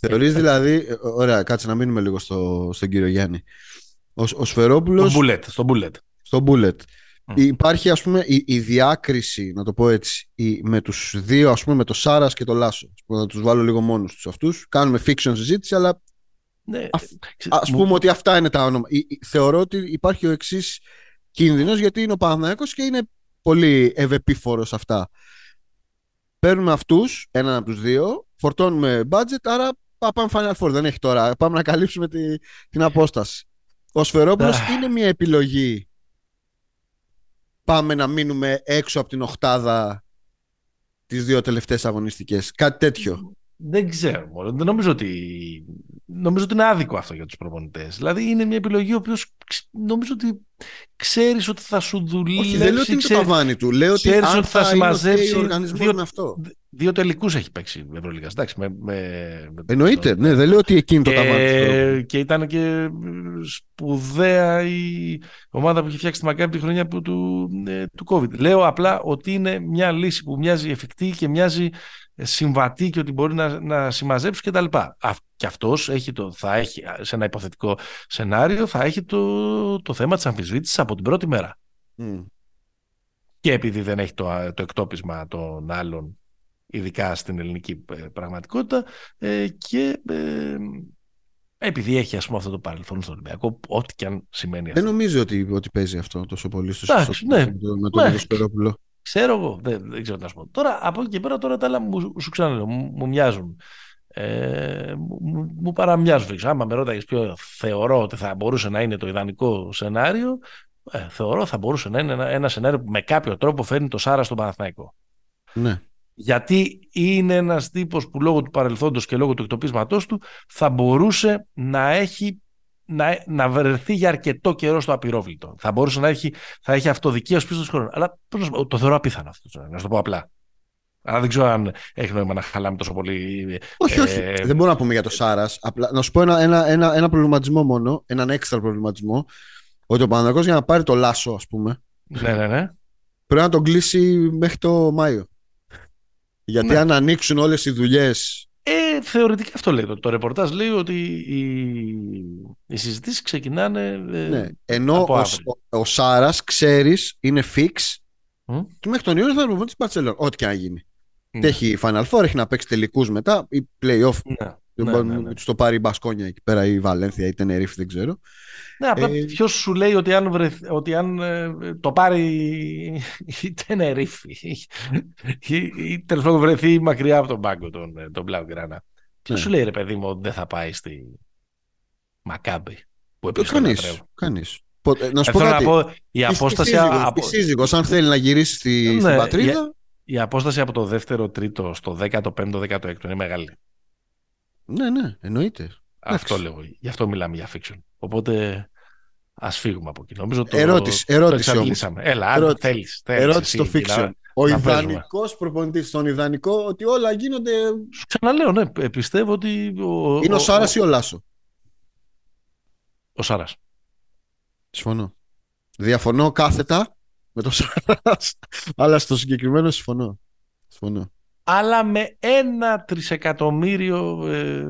S2: Θεωρείς δηλαδή, ωραία, κάτσε να μείνουμε λίγο στο, στον κύριο Γιάννη. Ο, ο Σφερόπουλος...
S1: Στο μπουλέτ. Στο μπουλέτ.
S2: Στο μπουλέτ. Υπάρχει ας πούμε η, η, διάκριση, να το πω έτσι, η, με τους δύο, ας πούμε με το Σάρας και το Λάσο. Να τους βάλω λίγο μόνος τους αυτούς. Κάνουμε fiction συζήτηση, αλλά ναι, ας, ας πούμε ότι αυτά είναι τα όνομα. θεωρώ ότι υπάρχει ο εξής κίνδυνος, γιατί είναι ο Παναθηναϊκός και είναι πολύ ευεπίφορος αυτά. Παίρνουμε αυτούς, έναν από τους δύο, φορτώνουμε budget, άρα πάμε Final Four, δεν έχει τώρα. Πάμε να καλύψουμε τη, την απόσταση. Ο Σφερόπουλος είναι μια επιλογή. Πάμε να μείνουμε έξω από την οχτάδα τις δύο τελευταίες αγωνιστικές. Κάτι τέτοιο.
S1: Δεν ξέρω. Δεν νομίζω ότι, νομίζω ότι είναι άδικο αυτό για τους προπονητές. Δηλαδή είναι μια επιλογή ο οποίος νομίζω ότι ξέρεις ότι θα σου δουλεύει. Όχι,
S2: δεν λέω ότι είναι το ταβάνι του. Λέω ότι αν θα, θα συμμαζέψει. Ο οργανισμός δύο, με αυτό.
S1: Δύο τελικούς έχει παίξει με Ευρωλίγα. Εντάξει, με, με,
S2: Εννοείται. Ναι, δεν λέω ότι εκείνη το ταβάνι
S1: του. Και ήταν και σπουδαία η ομάδα που είχε φτιάξει τη Μακάβη τη χρονιά του, ε, του COVID. Λέω απλά ότι είναι μια λύση που μοιάζει εφικτή και μοιάζει συμβατή και ότι μπορεί να, να συμμαζέψει και τα λοιπά. Και αυτός έχει το, θα έχει, σε ένα υποθετικό σενάριο θα έχει το, το θέμα της αμφισβήτησης από την πρώτη μέρα. Και επειδή δεν έχει το, το εκτόπισμα των άλλων ειδικά στην ελληνική ε, πραγματικότητα ε, και ε, επειδή έχει ας πούμε αυτό το παρελθόν στον Ολυμπιακό, ό,τι και αν σημαίνει αυτό.
S2: Δεν νομίζω ότι, ότι παίζει αυτό τόσο πολύ στο
S1: Εντάξει, ναι.
S2: με τον με τον
S1: Ναι.
S2: Δοσπερόπουλο.
S1: Ξέρω εγώ, δεν, δεν ξέρω τι να σου πω. Τώρα, από εκεί και πέρα, τώρα τα άλλα μου, σου ξαναλέω, μου, μου μοιάζουν. Ε, μου, μου- μου παραμοιάζουν. Δεν ξέρω, Άμα με ρώταγες ποιο θεωρώ ότι θα μπορούσε να είναι το ιδανικό σενάριο, ε, θεωρώ θα μπορούσε να είναι ένα, ένα σενάριο που με κάποιο τρόπο φέρνει το Σάρα στον Παναθηναϊκό.
S2: Ναι.
S1: Γιατί είναι ένας τύπος που λόγω του παρελθόντος και λόγω του εκτοπίσματός του θα μπορούσε να έχει να, να βρεθεί για αρκετό καιρό στο απειρόβλητο. Θα μπορούσε να έχει, θα έχει αυτοδικία πίσω στον χρόνο. Αλλά πώς να σου πω, το θεωρώ απίθανο αυτό, να σου το πω απλά. Αλλά δεν ξέρω αν έχει νόημα να χαλάμε τόσο πολύ.
S2: Όχι,
S1: ε,
S2: όχι. Δεν μπορούμε να πούμε για το Σάρας. Απλά να σου πω ένα, ένα, ένα, ένα προβληματισμό μόνο, έναν έξτρα προβληματισμό. Ότι ο Παναγιώτο για να πάρει το Λάσο, ας πούμε,
S1: Ναι, ναι, ναι.
S2: πρέπει να τον κλείσει μέχρι το Μάιο. Γιατί
S1: Ναι.
S2: αν ανοίξουν όλες οι δουλειέ.
S1: Ε, θεωρητικά αυτό λέει. Το, το ρεπορτάζ λέει ότι οι, οι συζητήσεις ξεκινάνε ε,
S2: Ναι. Ενώ
S1: από
S2: ο,
S1: αύριο.
S2: ο, ο Σάρας, ξέρεις, είναι fix.
S1: Μμ.
S2: Και μέχρι τον Ιούνιο θα είναι προπονητή τη Μπαρσελόνα. Ό,τι και να γίνει.
S1: Ναι.
S2: Και έχει Final Four, έχει να παίξει τελικούς μετά ή playoff.
S1: Ναι.
S2: Δεν
S1: Ναι,
S2: μπορεί
S1: ναι,
S2: να
S1: ναι.
S2: τους το πάρει η Μπασκόνια εκεί πέρα ή η Βαλένθια ή η Τενερίφη, δεν ξέρω.
S1: Ναι, απλά
S2: Ε,
S1: ποιος σου λέει ότι αν, βρεθ- ότι αν ε, το πάρει η Τενερίφη ή, ή τέλος πάντων βρεθεί μακριά από τον πάγκο τον, ε, τον Blaugrana. Ποιος
S2: Ναι.
S1: σου λέει ρε παιδί μου ότι δεν θα πάει στη Μακάμπη που
S2: Ε,
S1: επίσης τον
S2: Κανείς,
S1: λατρεύω.
S2: κανείς. Πο- ε, Να σου
S1: Ε,
S2: πω
S1: θέλω να
S2: κάτι.
S1: πω η
S2: Η-
S1: απόσταση,
S2: η σύζυγος,
S1: από,
S2: η σύζυγος, αν θέλει να γυρίσει στη,
S1: Ναι,
S2: στην πατρίδα,
S1: η απόσταση από το δεύτερο τρίτο στο 15ο-16ο είναι μεγάλη.
S2: Ναι, ναι, εννοείται.
S1: Αυτό λέω. Γι' αυτό μιλάμε για fiction. Οπότε ας φύγουμε από εκεί. Νομίζω το,
S2: Ερώτηση,
S1: το
S2: ερώτηση όμως.
S1: εξαντλήσαμε. Έλα, αν
S2: Ερώτηση.
S1: θέλεις. θέλεις
S2: Ερώτηση
S1: εσύ
S2: στο
S1: εκεί να-
S2: fiction. Ο
S1: να παίζουμε.
S2: ιδανικός προπονητής στον ιδανικό ότι όλα γίνονται...
S1: Σου ξαναλέω, ναι, ε, πιστεύω ότι. Ο,
S2: Είναι ο Σάρας ή ο Λάσο;
S1: Ο Σάρας.
S2: Συμφωνώ. Διαφωνώ κάθετα με τον Σάρας, αλλά στο συγκεκριμένο συμφωνώ. Συμφωνώ.
S1: Αλλά με ένα τρισεκατομμύριο ε,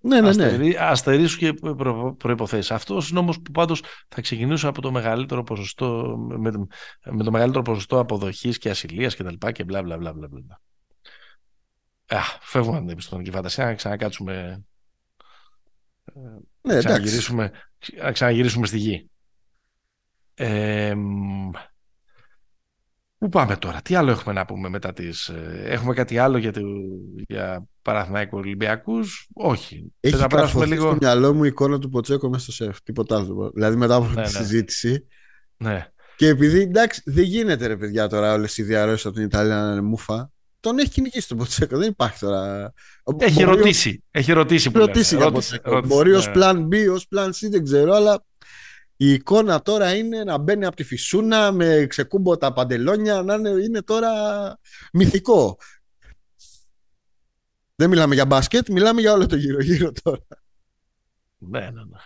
S2: Ναι, ναι, ναι.
S1: αστερί, αστερίσου και προ, προϋποθέσεις. Αυτός είναι όμως που πάντως θα ξεκινήσω από το μεγαλύτερο ποσοστό, με, με το μεγαλύτερο ποσοστό αποδοχής και ασυλίας και τα λοιπά και μπλα μπλα μπλα μπλα. μπλα. Α, φεύγουμε από την επιστημονική φαντασία, να ξανακάτσουμε,
S2: ναι
S1: να
S2: εντάξει.
S1: ξαναγυρίσουμε, να ξαναγυρίσουμε στη γη. Ε, μ, Πού πάμε τώρα, τι άλλο έχουμε να πούμε μετά τις... ε, Έχουμε κάτι άλλο για, το, για Παναθηναϊκό Ολυμπιακούς, όχι. Θες
S2: Έχει
S1: να περάσουμε
S2: καρφωθεί στο μυαλό μου η εικόνα του Ποτσέκο μέσα στο σεφ. Τίποτα άλλο. Δηλαδή μετά από αυτή
S1: Ναι,
S2: τη
S1: ναι.
S2: συζήτηση.
S1: Ναι.
S2: Και επειδή εντάξει, δεν γίνεται ρε παιδιά τώρα όλες οι διαρροές από την Ιταλία να είναι μούφα. Τον έχει κυνηγήσει τον Ποτσέκο. Δεν υπάρχει τώρα.
S1: Έχει
S2: Μπορεί ο-
S1: ρωτήσει, έχει ρωτήσει που
S2: ρωτήσει
S1: λένε.
S2: για
S1: Ρώτησε,
S2: Ποτσέκο.
S1: ρώτησε,
S2: Μπορεί ως
S1: ναι.
S2: plan B, ως plan C, δεν ξέρω, αλλά η εικόνα τώρα είναι να μπαίνει από τη φυσούνα με ξεκούμποτα παντελόνια, να είναι, είναι τώρα μυθικό. Δεν μιλάμε για μπάσκετ, μιλάμε για όλο το γύρω-γύρω τώρα.
S1: Ναι, ναι, ναι.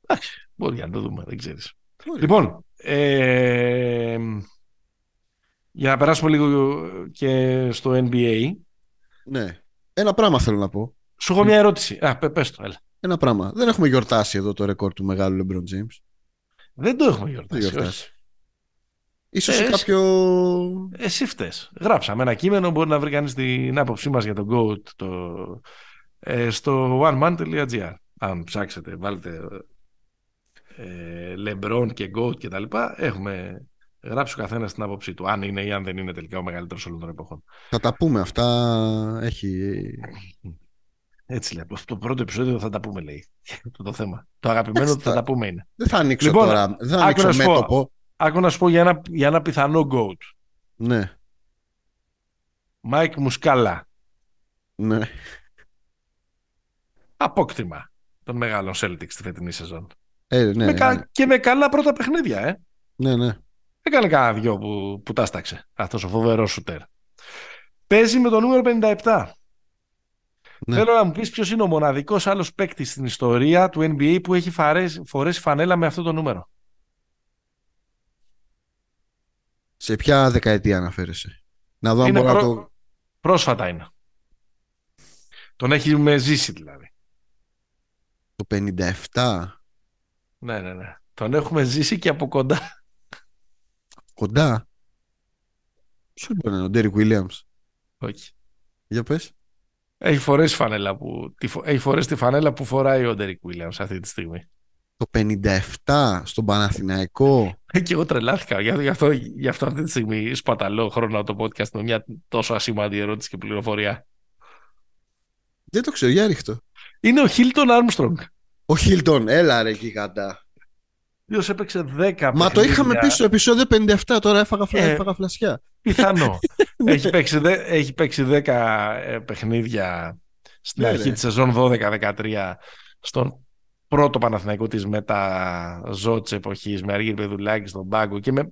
S1: Εντάξει, μπορεί να το δούμε, δεν ξέρεις. Λοιπόν, ε, για να περάσουμε λίγο και στο NBA,
S2: Ναι. Ένα πράγμα θέλω να πω.
S1: σου έχω μια ερώτηση. Α, πε- πες το, έλα.
S2: Ένα πράγμα. Δεν έχουμε γιορτάσει εδώ το ρεκόρ του μεγάλου LeBron James.
S1: Δεν το έχουμε
S2: Δεν
S1: γιορτάσει. όχι.
S2: γιορτάσει. Ίσως
S1: Ε,
S2: σε
S1: εσύ-
S2: κάποιο...
S1: Εσύ φταίς. Γράψαμε ένα κείμενο, μπορεί να βρει κανείς την άποψή μας για τον GOAT το, ε, στο oneman.gr. Αν ψάξετε, βάλετε ε, LeBron και GOAT και τα λοιπά, έχουμε γράψει ο καθένας την άποψή του. Αν είναι ή αν δεν είναι τελικά ο μεγαλύτερος όλων των εποχών.
S2: Θα τα πούμε αυτά. Έχει...
S1: Έτσι λέει. Το πρώτο επεισόδιο θα τα πούμε, λέει. το, το θέμα. Το αγαπημένο
S2: Εντάξει,
S1: του θα
S2: θα-
S1: τα πούμε είναι.
S2: Δεν θα ανοίξω
S1: Λοιπόν,
S2: τώρα. Δεν θα
S1: άκου
S2: ανοίξω
S1: να σου πω.
S2: μέτωπο.
S1: Άκου να σου πω για ένα, για ένα πιθανό GOAT.
S2: Ναι.
S1: Μάικ Μουσκάλα.
S2: Ναι.
S1: Απόκτημα των μεγάλων Celtics στη φετινή σεζόν.
S2: Ε, ναι,
S1: με,
S2: ναι.
S1: κα- Και με καλά πρώτα παιχνίδια, ε.
S2: ναι, ναι.
S1: Έκανε κανένα δυο που, που τα στάξε. Αυτός ο φοβερός σουτέρ. Παίζει με το νούμερο 57.
S2: Ναι.
S1: Θέλω να μου πεις ποιος είναι ο μοναδικός άλλος παίκτης στην ιστορία του NBA που έχει φαρέσει, φορέσει φανέλα με αυτό το νούμερο.
S2: Σε ποια δεκαετία αναφέρεσαι; Να δω αν
S1: Είναι
S2: μπορώ να
S1: προ-
S2: το...
S1: Πρόσφατα είναι. Τον έχει με ζήσει δηλαδή.
S2: Το 57.
S1: Ναι, ναι, ναι. Τον έχουμε ζήσει και από κοντά.
S2: Κοντά; Ποιος μπορεί να είναι ο Ντέρικ Williams.
S1: Όχι.
S2: Για πες.
S1: Έχει φορέσει, φανέλα που, τη, έχει φορέσει τη φανέλα που φοράει ο Ντέρικ Βίλιαμς αυτή τη στιγμή.
S2: Το 57 στον Παναθηναϊκό.
S1: Ε, και εγώ τρελάθηκα. Γι' αυτό, γι αυτό αυτή τη στιγμή σπαταλώ χρόνο το podcast με μια τόσο ασήμαντη ερώτηση και πληροφορία.
S2: Δεν το ξέρω, για ρίχτω.
S1: Είναι ο Χίλτον Άρμστρονγκ.
S2: Ο Χίλτον, έλα ρε γιγαντά.
S1: Ποιος έπαιξε 10
S2: Μα το είχαμε πει στο επεισόδιο 57, τώρα έφαγα, φλα...
S1: Ε,
S2: έφαγα φλασιά.
S1: Πιθανό. έχει, παίξει, δε- έχει παίξει 10 ε, παιχνίδια στην
S2: Ναι,
S1: αρχή
S2: ρε.
S1: της σεζόν 12-13 στον πρώτο Παναθηναϊκό της μετά ζώ της εποχής με Αργύρι Πεδουλάκη στον πάγκο και με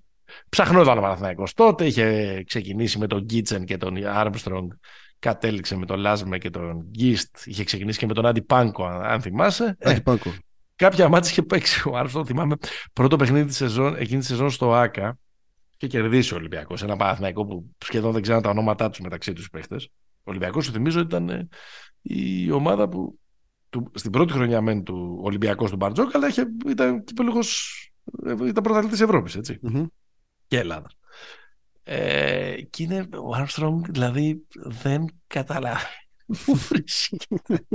S1: ψαχνόταν ο Παναθηναϊκός. Τότε είχε ξεκινήσει με τον Γκίτσεν και τον Άρμστρονγκ κατέληξε με τον Λάσμε και τον Γκίστ είχε ξεκινήσει και με τον Άντι Πάνκο αν, αν θυμάσαι. Ε,
S2: Αντιπάκο.
S1: κάποια μάτια είχε παίξει ο Άρμστρονγκ θυμάμαι πρώτο παιχνίδι της σεζόν, εκείνη τη σεζόν στο ΆΚΑ και κερδίσει ο Ολυμπιακός. Ένα Παναθηναϊκό που σχεδόν δεν ξέραν τα ονόματά τους μεταξύ τους παίχτες. Ο Ολυμπιακός, σου θυμίζω, ήταν ε, η ομάδα που του, στην πρώτη χρονιά μεν του Ολυμπιακού του Μπαρτζόκα, αλλά είχε, ήταν κυπελούχος, ε, ήταν πρωταθλητή Ευρώπης, έτσι.
S2: Μμμ.
S1: Και Ελλάδας. Ε, και είναι ο Άρμστρονγκ, δηλαδή δεν καταλάβει πού βρίσκεται.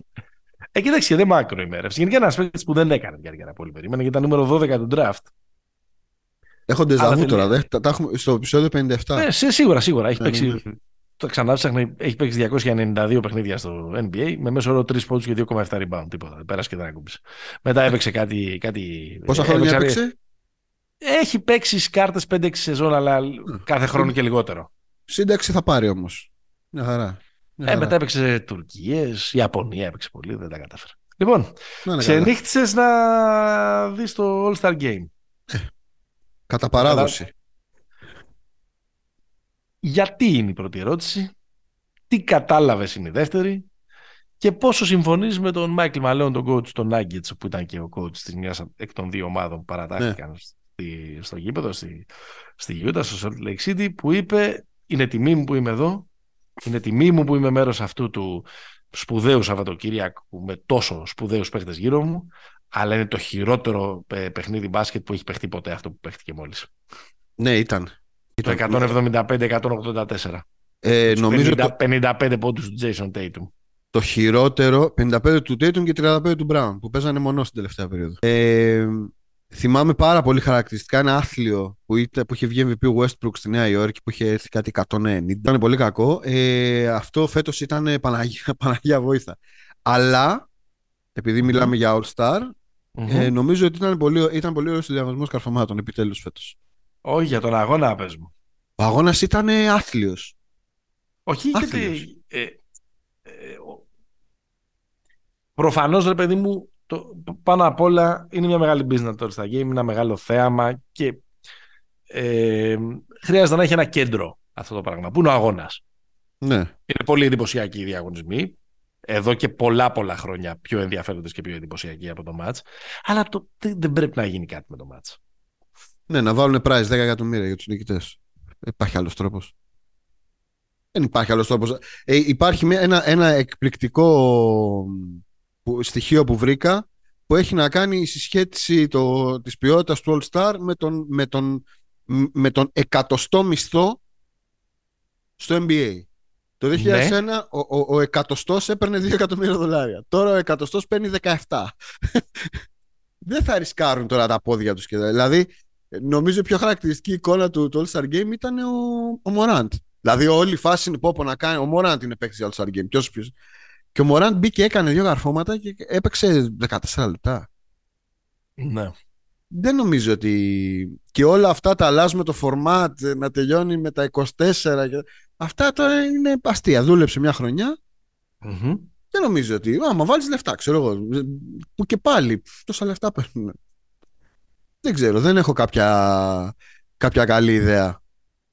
S1: Ε, κοίταξε, δεν μάκρο ημέρευση. Γενικά ένας παίκτης που δεν έκανε καριέρα πολύ περίμενε, γιατί ήταν νούμερο 12 του draft.
S2: Έχω
S1: Αλλά
S2: ντεζαβού
S1: θέλει-
S2: τώρα. δε, τα, τα έχουμε, στο επεισόδιο 57.
S1: Ναι, σε, σίγουρα, σίγουρα. Έχει
S2: Ναι,
S1: παίξει.
S2: ναι,
S1: Το ξανά ψάχνει, έχει παίξει 292 παιχνίδια στο NBA με μέσο όρο 3 πόντους και 2,7 rebound. Τίποτα. δεν Πέρασε και δεν ακούμπησε. Μετά έπαιξε κάτι. κάτι
S2: Πόσα
S1: ε,
S2: χρόνια
S1: έπαιξε-
S2: έπαιξε;
S1: Έχει παίξει στις κάρτες 5-6 σεζόν, αλλά κάθε χρόνο και λιγότερο.
S2: Σύνταξη θα πάρει όμως. Μια χαρά. Μια
S1: Ε,
S2: χαρά.
S1: μετά έπαιξε Τουρκίες, Ιαπωνία έπαιξε πολύ, δεν τα κατάφερε. Λοιπόν,
S2: Να είναι καλά.
S1: ξενύχτησε να δεις το All Star Game.
S2: Κατά παράδοση.
S1: Γιατί είναι η πρώτη ερώτηση, τι κατάλαβες είναι η δεύτερη και πόσο συμφωνείς με τον Μάικλ Μαλέον, τον coach των Nuggets, που ήταν και ο coach της μιας εκ των δύο ομάδων που παρατάχθηκαν στη, στο γήπεδο, στη, στη Utah, στο Salt Lake City, που είπε είναι τιμή μου που είμαι εδώ, είναι τιμή μου που είμαι μέρος αυτού του σπουδαίου Σαββατοκύριακου με τόσο σπουδαίους παίχτες γύρω μου, αλλά είναι το χειρότερο ε, παιχνίδι μπάσκετ που έχει παιχτεί ποτέ αυτό που παίχτηκε μόλις.
S2: Ναι, ήταν.
S1: Το
S2: Ήταν.
S1: 175-184.
S2: Ε,
S1: Τους
S2: νομίζω
S1: 50,
S2: το,
S1: 55 πόντους του Jason Tatum.
S2: το χειρότερο 55 του Tatum και 35 του Brown που παίζανε μονός στην τελευταία περίοδο. Ε, θυμάμαι πάρα πολύ χαρακτηριστικά ένα άθλιο που, ήταν, που είχε βγει MVP ο Westbrook στη Νέα Υόρκη που είχε έρθει κάτι 190. Ήταν πολύ κακό. Ε, αυτό φέτος ήταν ε, Παναγία, Παναγία βόηθα. Αλλά επειδή
S1: Μμμ.
S2: μιλάμε για All Star,
S1: Μμμ.
S2: ε, νομίζω ότι ήταν πολύ, ήταν πολύ ωραίος ο διαγωνισμός καρφωμάτων επιτέλους φέτος.
S1: Όχι για τον αγώνα, πες μου.
S2: Ο αγώνας ήταν ε, άθλιος.
S1: Όχι
S2: Άθλιος.
S1: γιατί... Ε, ε, ο- προφανώς, ρε παιδί μου, το, πάνω απ' όλα είναι μια μεγάλη business τώρα στα game, είναι ένα μεγάλο θέαμα και ε, χρειάζεται να έχει ένα κέντρο αυτό το πράγμα. Πού είναι ο αγώνας.
S2: Ναι.
S1: Είναι πολύ εντυπωσιακοί οι διαγωνισμοί. Εδώ και πολλά πολλά χρόνια πιο ενδιαφέροντες και πιο εντυπωσιακοί από το μάτς. Αλλά το, δεν δεν πρέπει να γίνει κάτι με το μάτς.
S2: Ναι, να βάλουν prize 10 εκατομμύρια για τους νικητές. Υπάρχει άλλος τρόπος. Δεν υπάρχει άλλος τρόπος. Ε, υπάρχει μια, ένα, ένα εκπληκτικό που, στοιχείο που βρήκα που έχει να κάνει η συσχέτιση το, της ποιότητας του All Star με τον, με τον, μ- με τον εκατοστό μισθό στο NBA. Το 2001
S1: Ναι.
S2: ο, ο, ο εκατοστός έπαιρνε 2 εκατομμύρια δολάρια. Τώρα ο εκατοστός παίρνει 17. Δεν θα ρισκάρουν τώρα τα πόδια τους. Και, δηλαδή, νομίζω η πιο χαρακτηριστική εικόνα του, του All-Star Game ήταν ο, ο Morant. Δηλαδή, όλη η φάση είναι πω, να κάνει. Ο Morant είναι παίκτης για All-Star Game. Ποιος, ποιος. Και ο Morant μπήκε, έκανε δύο γαρφώματα και έπαιξε 14 λεπτά.
S1: Ναι.
S2: Δεν νομίζω ότι. Και όλα αυτά τα αλλάζουμε το format να τελειώνει με τα 24. Και... Αυτά τώρα είναι αστεία. Δούλεψε μια χρονιά.
S1: Μμμ.
S2: Δεν νομίζω ότι. Άμα βάλεις λεφτά, ξέρω εγώ. Που και πάλι τόσα λεφτά παίρνουν. Δεν ξέρω, δεν έχω κάποια, κάποια καλή ιδέα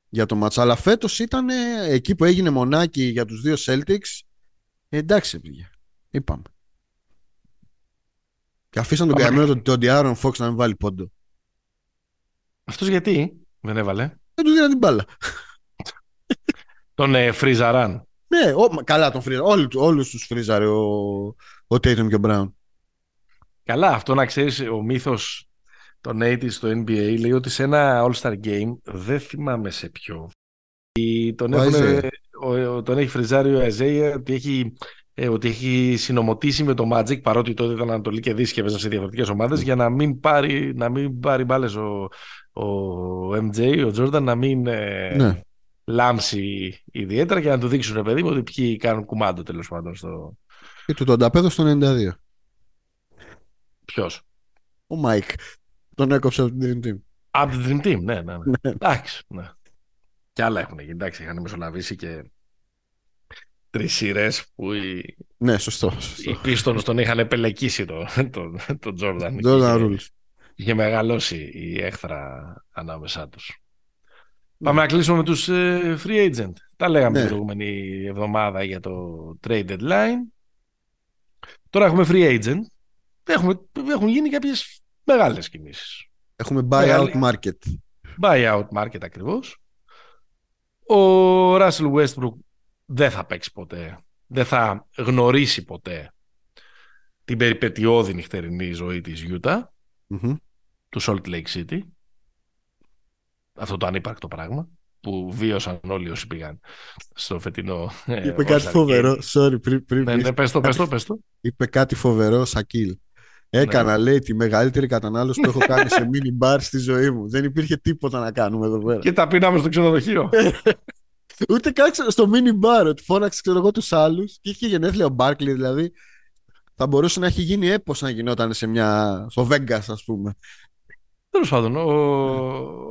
S2: για το μάτσα. Αλλά φέτος ήταν ε, εκεί που έγινε μονάκι για τους δύο Celtics. Ε, εντάξει, πήγε. Είπαμε. Και αφήσαν τον
S1: Πάμε.
S2: καημένο τον, τον Diaron Fox να μην βάλει πόντο.
S1: Αυτός γιατί δεν έβαλε;
S2: Δεν του δίναν την μπάλα.
S1: Τον ε, Φρίζαραν.
S2: Ναι, ο, μα- καλά τον φρίζαρε. Όλου, όλους τους φρίζαρε ο, ο Tatum και ο Brown.
S1: Καλά, αυτό να ξέρεις, ο μύθος των 80 στο NBA λέει ότι σε ένα All-Star Game, δεν θυμάμαι σε ποιο, η- τον
S2: Ο
S1: έχουν,
S2: Isaiah.
S1: ο, τον έχει φριζάρει ο Αϊζάια ότι έχει, ε, ότι έχει συνομωτήσει με το Magic παρότι τότε ήταν Ανατολή και Δύση και έπαιζαν σε διαφορετικές ομάδες για να μην πάρει, να μην πάρει μπάλες ο, ο MJ, ο Τζόρνταν να μην ε,
S2: Ναι.
S1: Λάμψει ιδιαίτερα και να του δείξουν ρε παιδί μου ότι ποιοι κάνουν κουμάντο τέλος πάντων στο
S2: Και του το ανταπέδωσε στο 92.
S1: ποιος;
S2: Ο Μάικ. Τον έκοψε από την Dream Team.
S1: Από την Dream Team, ναι, ναι. ναι. Εντάξει, ναι. Και άλλα έχουν γίνει. Εντάξει, είχαν μεσολαβήσει και τρεις σειρές που οι,
S2: Ναι, σωστό. σωστό.
S1: οι Pistons τον είχαν επελεκίσει τον τον, τον Jordan. Και
S2: Jordan
S1: είχε-
S2: Rules.
S1: Είχε μεγαλώσει η έχθρα ανάμεσά τους. Πάμε να κλείσουμε με τους ε, free agent. Τα λέγαμε
S2: Ναι.
S1: την προηγούμενη εβδομάδα για το trade deadline. Τώρα έχουμε free agent. Έχουμε, έχουν γίνει κάποιες μεγάλες κινήσεις.
S2: Έχουμε buyout
S1: Μεγάλη.
S2: market.
S1: Buyout market ακριβώς. Ο Russell Westbrook δεν θα παίξει ποτέ. Δεν θα γνωρίσει ποτέ την περιπετειώδη νυχτερινή ζωή της Utah,
S2: Μμμ.
S1: του Salt Lake City. Αυτό το ανύπαρκτο πράγμα που βίωσαν όλοι όσοι πήγαν στο φετινό ε,
S2: Είπε κάτι
S1: All-Star
S2: φοβερό.
S1: Game.
S2: Sorry, πριν, πριν
S1: Ναι,
S2: πεις.
S1: ναι, πες το, πες το, πες το.
S2: Είπε κάτι φοβερό, Σακίλ. Έκανα, λέει, τη μεγαλύτερη κατανάλωση που έχω κάνει σε mini bar στη ζωή μου. Δεν υπήρχε τίποτα να κάνουμε εδώ πέρα.
S1: Και τα πίναμε στο ξενοδοχείο.
S2: Ούτε καν ξέρω, στο mini bar. Ότι φώναξε, ξέρω εγώ, τους άλλους και είχε γενέθλια ο Μπάρκλι, δηλαδή. Θα μπορούσε να έχει γίνει έπος αν γινόταν σε μια. στο Vegas, ας πούμε.
S1: Τέλος πάντων, ο,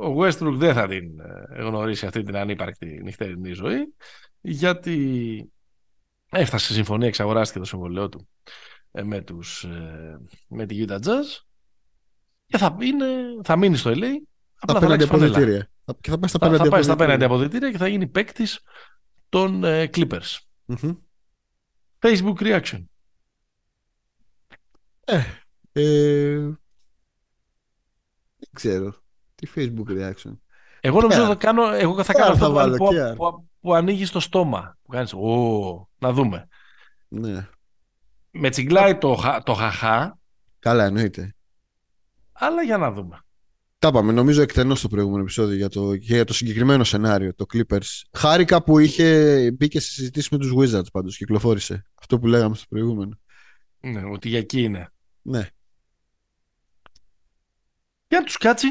S1: ο Westbrook δεν θα την ε, γνωρίσει αυτή την ανύπαρκτη νυχτερινή ζωή, γιατί έφτασε σε συμφωνία, εξαγοράστηκε το συμβολέο του ε, με, τους, ε, με τη Utah Jazz και θα, είναι, θα μείνει στο LA. Απλά θα,
S2: Απέναντι
S1: αλλάξει φανέλα.
S2: αποδητήρια. Θα- Και θα πάει στα
S1: Θα,
S2: απέναντι
S1: θα πάει στα απέναντι
S2: αποδητήρια.
S1: αποδητήρια και θα γίνει παίκτης των ε, Clippers.
S2: Μμμ.
S1: Facebook reaction.
S2: Ε, δεν ξέρω. Τι Facebook reaction.
S1: Εγώ νομίζω
S2: Care.
S1: θα κάνω, εγώ θα
S2: Care
S1: κάνω
S2: θα
S1: αυτό που,
S2: βάλω,
S1: που,
S2: care.
S1: που, που ανοίγει στο στόμα. Που κάνεις, «Ω, να δούμε.
S2: Ναι.
S1: Με τσιγκλάει το, χα- το χαχά,
S2: Καλά, εννοείται.
S1: αλλά για να δούμε.
S2: Τα είπαμε, νομίζω εκτενώς στο προηγούμενο επεισόδιο για το, και για το συγκεκριμένο σενάριο, το Clippers. Χάρηκα που είχε, μπήκε σε συζητήσεις με τους Wizards πάντως, κυκλοφόρησε. Αυτό που λέγαμε στο προηγούμενο.
S1: Ναι, ότι για εκεί είναι.
S2: Ναι.
S1: Για να τους κάτσει.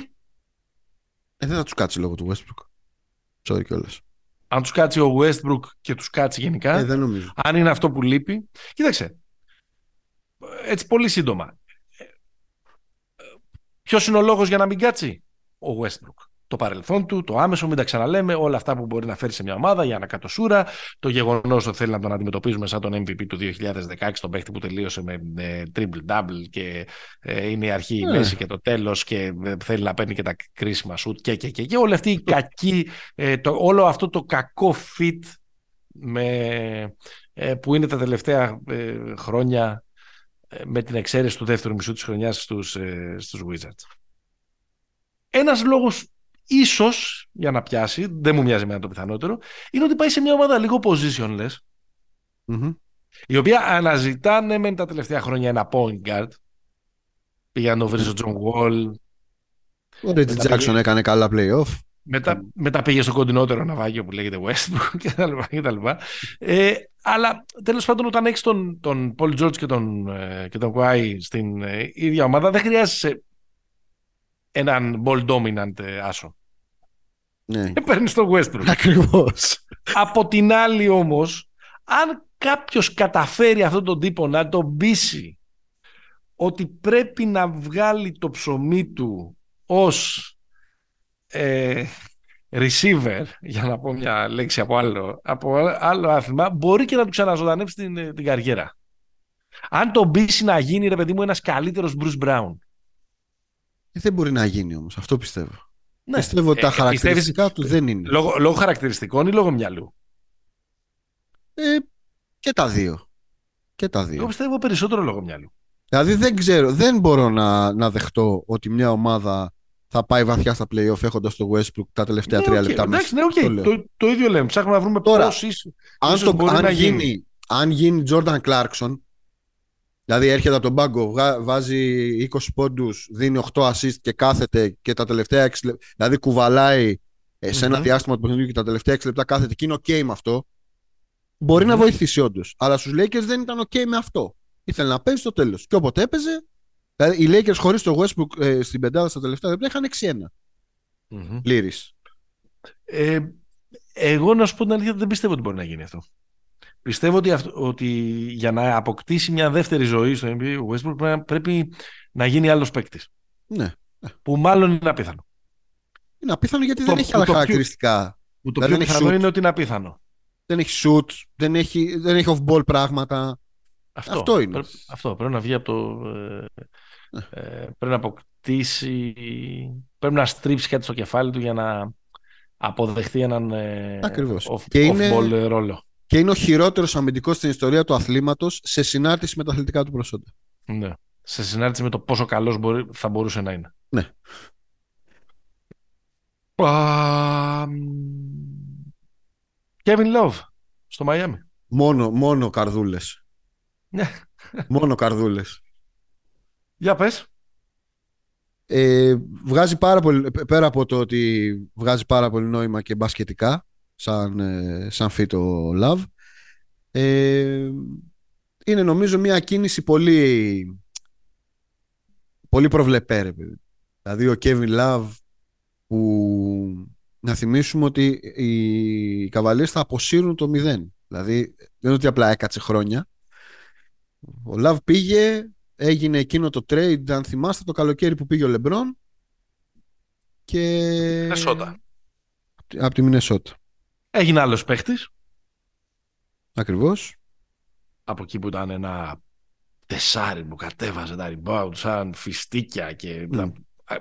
S2: Ε, δεν θα τους κάτσει λόγω του Westbrook. Sorry κιόλας.
S1: Αν τους κάτσει ο Westbrook και τους κάτσει γενικά.
S2: Ε, δεν νομίζω.
S1: αν είναι αυτό που λείπει. Κοίταξε. Έτσι πολύ σύντομα. Ποιος είναι ο λόγος για να μην κάτσει; Ο Westbrook. Το παρελθόν του, το άμεσο, μην τα ξαναλέμε, όλα αυτά που μπορεί να φέρει σε μια ομάδα για ανακατοσούρα, το γεγονός ότι θέλει να τον αντιμετωπίζουμε σαν τον MVP του 2016, τον παίχτη που τελείωσε με ε, triple-double και ε, είναι η αρχή, η
S2: Ναι.
S1: μέση και το τέλος και ε, θέλει να παίρνει και τα κρίσιμα σουτ και, και, και, και όλη αυτή η κακή, ε, το, όλο αυτό το κακό fit με, ε, που είναι τα τελευταία ε, χρόνια ε, με την εξαίρεση του δεύτερου μισού της χρονιάς στους, ε, στους Wizards. Ένας λόγος ίσως για να πιάσει, δεν μου μοιάζει με το πιθανότερο, είναι ότι πάει σε μια ομάδα λίγο positionless,
S2: Μμμ.
S1: η οποία αναζητάνε με τα τελευταία χρόνια ένα point guard. Πήγε να το βρει ο John Wall,
S2: Ο Reggie
S1: Μετά
S2: Jackson
S1: πήγε-
S2: έκανε καλά playoff.
S1: μετά, μετά πήγε στο κοντινότερο ναυάγιο που λέγεται Westbrook κτλ. κτλ. Ε, αλλά τέλος πάντων όταν έχεις τον, τον Paul George και τον, ε, και τον Kawhi στην ε, ίδια ομάδα δεν χρειάζεσαι έναν ball dominant ε, άσο.
S2: Ναι.
S1: Και παίρνεις τον Westbrook.
S2: Ακριβώς.
S1: Από την άλλη όμως, αν κάποιος καταφέρει αυτόν τον τύπο να τον πείσει ότι πρέπει να βγάλει το ψωμί του ως ε, receiver, για να πω μια λέξη από άλλο, από άλλο άθλημα, μπορεί και να του ξαναζωντανέψει την, ε, την καριέρα. Αν τον πείσει να γίνει, ρε παιδί μου, ένας καλύτερος Bruce Brown.
S2: Ε, δεν μπορεί να γίνει όμως, αυτό πιστεύω.
S1: Ναι.
S2: Πιστεύω ότι τα
S1: Ε,
S2: χαρακτηριστικά του δεν είναι.
S1: Λόγω, λόγω χαρακτηριστικών ή λόγω μυαλού;
S2: Ε, και τα δύο. Και τα
S1: Εγώ
S2: δύο.
S1: πιστεύω περισσότερο λόγω μυαλού.
S2: Δηλαδή δεν ξέρω, δεν μπορώ να, να δεχτώ ότι μια ομάδα θα πάει βαθιά στα playoff έχοντας το Westbrook τα τελευταία
S1: Ναι,
S2: τρία
S1: οκ,
S2: λεπτά
S1: Εντάξει,
S2: μέσα.
S1: ναι, οκ.
S2: Το λέω.
S1: Το, το ίδιο λέμε. Ψάχνουμε να βρούμε
S2: Τώρα,
S1: πώς ίσως,
S2: αν,
S1: ίσως
S2: το,
S1: μπορεί
S2: αν,
S1: να
S2: γίνει,
S1: γίνει.
S2: αν γίνει Jordan Clarkson, δηλαδή έρχεται από τον πάγκο, βγα- βάζει 20 πόντους, δίνει 8 assist και κάθεται και τα τελευταία 6 λεπτά, δηλαδή κουβαλάει ε, σε ένα
S1: Μμμ.
S2: διάστημα του παιχνιδιού και τα τελευταία 6 λεπτά κάθεται και είναι ok με αυτό, μπορεί να
S1: Μμμ.
S2: βοηθήσει όντως. Αλλά στους Lakers δεν ήταν OK με αυτό. Ήθελε να παίζει στο τέλος. Και όποτε έπαιζε. Δηλαδή οι Lakers χωρίς το Westbrook ε, στην πεντάδα στα τελευταία λεπτά είχαν 6-1.
S1: Μμμ.
S2: Πλήρη.
S1: Ε, εγώ να σου πω την αλήθεια δεν πιστεύω ότι μπορεί να γίνει αυτό. Πιστεύω ότι, αυτό, ότι για να αποκτήσει μια δεύτερη ζωή στο NBA ο Westbrook πρέπει να, πρέπει να γίνει άλλος παίκτης.
S2: Ναι.
S1: Που μάλλον είναι απίθανο.
S2: Είναι απίθανο γιατί
S1: Το-
S2: δεν έχει
S1: το
S2: άλλα
S1: πιο-
S2: χαρακτηριστικά.
S1: Που το
S2: Δηλαδή
S1: πιο
S2: δεν έχει
S1: πιθανό
S2: shoot.
S1: είναι ότι είναι απίθανο.
S2: Δεν έχει shoot, δεν έχει, δεν έχει off-ball πράγματα.
S1: Αυτό,
S2: Αυτό είναι.
S1: Πρέ- αυτό πρέπει να βγει από το. Ε, ε, πρέπει να αποκτήσει. Πρέπει να στρίψει κάτι στο κεφάλι του για να αποδεχθεί έναν ε,
S2: Ακριβώς.
S1: off,
S2: Και είναι-
S1: off-ball ρόλο.
S2: Και είναι ο χειρότερος αμυντικός στην ιστορία του αθλήματος σε συνάρτηση με τα αθλητικά του προσόντα.
S1: Ναι. Σε συνάρτηση με το πόσο καλός μπορεί, θα μπορούσε να είναι.
S2: Ναι.
S1: Α, μ, Kevin Love στο Miami.
S2: Μόνο, μόνο καρδούλες.
S1: Ναι.
S2: μόνο καρδούλες.
S1: Για πες.
S2: Ε, βγάζει πάρα πολύ, πέρα από το ότι βγάζει πάρα πολύ νόημα και μπασκετικά σαν, ε, σαν fit ο Love ε, είναι νομίζω μια κίνηση πολύ πολύ προβλεπέ ρε παιδί. δηλαδή ο Kevin Love που να θυμίσουμε ότι οι Cavaliers θα αποσύρουν το 0 δηλαδή δεν είναι ότι απλά έκατσε χρόνια ο Love πήγε έγινε εκείνο το trade αν θυμάστε το καλοκαίρι που πήγε ο Λεμπρόν και
S1: Μινεσότα.
S2: από τη Μινεσότα
S1: Έγινε άλλος παίχτης
S2: ακριβώς
S1: από εκεί που ήταν ένα τεσάρι που κατέβαζε τα rebound σαν φιστίκια και ήταν ε,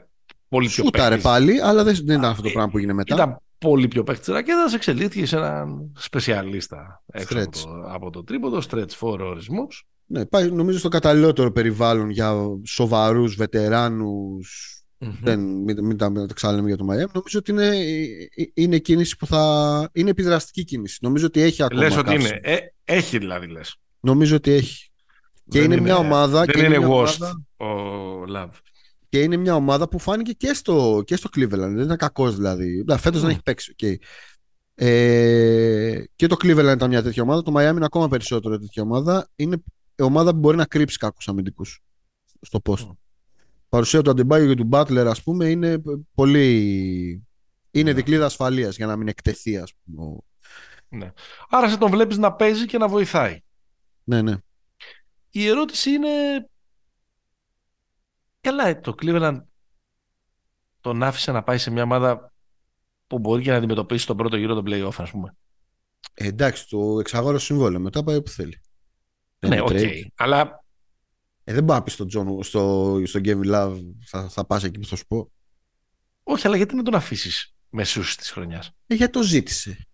S1: πολύ πιο
S2: σούταρε
S1: παίχτης.
S2: πάλι αλλά δεν, δεν ήταν αυτό το
S1: ε,
S2: πράγμα που έγινε μετά
S1: Ήταν πολύ πιο παίχτης ρακέτας, εξελίχθηκε σε έναν σπεσιαλίστα έξω από
S2: Stretch.
S1: το, από το τρίποδο, stretch for ορισμούς.
S2: ναι, πάει νομίζω στο καταλληλότερο περιβάλλον για σοβαρούς βετεράνους Δεν, μην, μην, τα, μην τα ξαναλέμε για το Miami. Νομίζω ότι είναι, ε, είναι κίνηση που θα. είναι επιδραστική κίνηση. Νομίζω ότι έχει ακόμα.
S1: Λες ότι
S2: καύσιμο.
S1: είναι. Ε, έχει δηλαδή λες.
S2: Νομίζω ότι έχει. Και
S1: Δεν
S2: είναι, μια ομάδα.
S1: Δεν
S2: και
S1: είναι
S2: μια
S1: washed
S2: ομάδα-
S1: ο Love.
S2: και είναι μια ομάδα που φάνηκε και στο, και στο Cleveland. Δεν ήταν κακός δηλαδή. Φέτος
S1: Mm.
S2: δεν έχει παίξει. οκ. Ε, και το Cleveland ήταν μια τέτοια ομάδα. Το Miami είναι ακόμα περισσότερο τέτοια ομάδα. Είναι ομάδα που μπορεί να κρύψει κακού αμυντικούς στο post.
S1: Mm.
S2: Παρουσία του Αντεμπάγιο και του Butler, ας πούμε, είναι πολύ. Είναι
S1: Ναι.
S2: δικλείδα ασφαλείας για να μην εκτεθεί, ας πούμε. ο-
S1: Άρα σε τον βλέπεις να παίζει και να βοηθάει.
S2: Ναι, ναι.
S1: Η ερώτηση είναι... Καλά, ε, το Cleveland τον άφησε να πάει σε μια ομάδα που μπορεί και να αντιμετωπίσει τον πρώτο γύρο των play-off, ας πούμε.
S2: Ε, εντάξει, το εξαγόρο συμβόλαιο. Μετά πάει όπου θέλει. Δεν
S1: ναι,
S2: είναι
S1: ok.
S2: trade.
S1: Αλλά
S2: Ε, δεν πάω να πεις στον John, στο, στο Kevin Love θα, θα πας εκεί που θα σου πω.
S1: όχι, αλλά γιατί να τον αφήσεις μεσούσης της χρονιάς;
S2: Ε, γιατί το ζήτησε.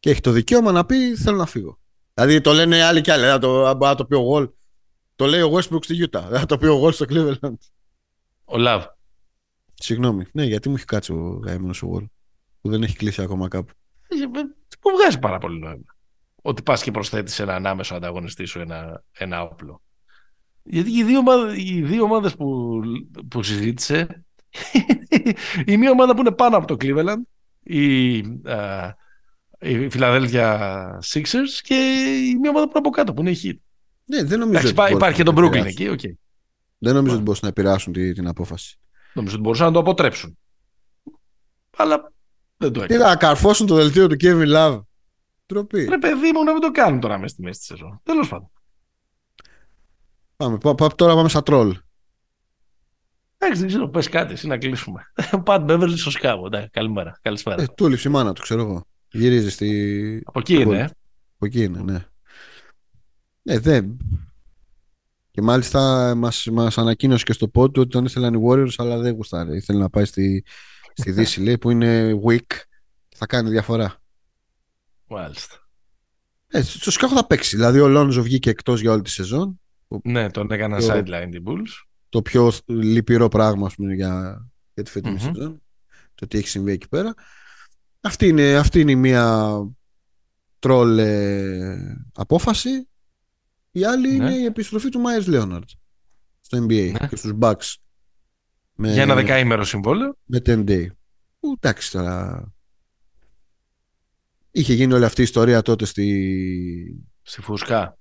S2: Και έχει το δικαίωμα να πει θέλω να φύγω. Δηλαδή το λένε άλλοι κι άλλοι. Να το, να το πει ο Wall. Το λέει ο Westbrook στη Utah. Να το πει ο Wall στο Cleveland.
S1: Ο Love.
S2: Συγγνώμη. Ναι, γιατί μου έχει κάτσει ο γαίμονος ο Wall. Που δεν έχει κλείσει ακόμα κάπου.
S1: Ε, Που βγάζει πάρα πολύ νόημα. Ότι πας και προσθέτεις έναν άμεσο ανταγωνιστή σου ένα, ένα όπλο. Γιατί οι δύο, ομάδες, οι δύο ομάδες που, που συζήτησε η μία ομάδα που είναι πάνω από το Cleveland η, α, η Philadelphia Sixers και η μία ομάδα που είναι από κάτω που είναι η Heat.
S2: Ναι, δεν νομίζω
S1: Εντάξει,
S2: ότι
S1: υπά-
S2: μπορούν
S1: υπάρχει και
S2: να
S1: τον Brooklyn
S2: επηρεάσουν.
S1: εκεί, οκ.
S2: Δεν νομίζω
S1: Ναι.
S2: ότι μπορούν να επηρεάσουν τη- την απόφαση.
S1: Νομίζω ότι μπορούσαν να το αποτρέψουν. Αλλά δεν το
S2: Τι
S1: έκαναν.
S2: να καρφώσουν το δελτίο του Kevin Love. Τροπή.
S1: Ρε παιδί μου να μην το κάνουν τώρα μέσα στη μέση της σεζόν. Τέλος πάντων.
S2: Πάμε, πά- πά- τώρα πάμε στα τρόλ.
S1: Εντάξει, δεν ξέρω, πες κάτι, εσύ να κλείσουμε. Πατ Μπέβερλι στο Σκάβο. Ναι, καλημέρα. Καλησπέρα.
S2: Ε, του λείψει η μάνα του, ξέρω εγώ. Γυρίζει στη.
S1: Από εκεί είναι, ε.
S2: Από εκεί είναι, ναι. Ναι, δεν. Και μάλιστα μας, μας ανακοίνωσε και στο pod του ότι τον ήθελαν οι Warriors, αλλά δεν γουστάρε. Ήθελε να πάει στη, στη Δύση, λέει, που είναι weak. Θα κάνει διαφορά.
S1: Μάλιστα.
S2: Ε, στο Σκάχο θα παίξει. Δηλαδή, ο Λόνζο βγήκε εκτός για όλη τη σεζόν.
S1: Ναι, τον έκανα
S2: Το-
S1: sideline την Bulls.
S2: Το πιο λυπηρό πράγμα, ας πούμε, για, για τη φετινή
S1: Μμμ.
S2: σεζόν. Το τι έχει συμβεί εκεί πέρα. Αυτή είναι, αυτή είναι η μία τρόλ ε, απόφαση. Η άλλη
S1: Ναι.
S2: είναι η επιστροφή του Myers Leonard στο NBA
S1: Ναι.
S2: και στους Bucks. Με,
S1: Για ένα δεκαήμερο συμβόλαιο.
S2: με 10 day. Που, εντάξει τώρα. Είχε γίνει όλη αυτή η ιστορία τότε στη,
S1: Στη Φούσκα.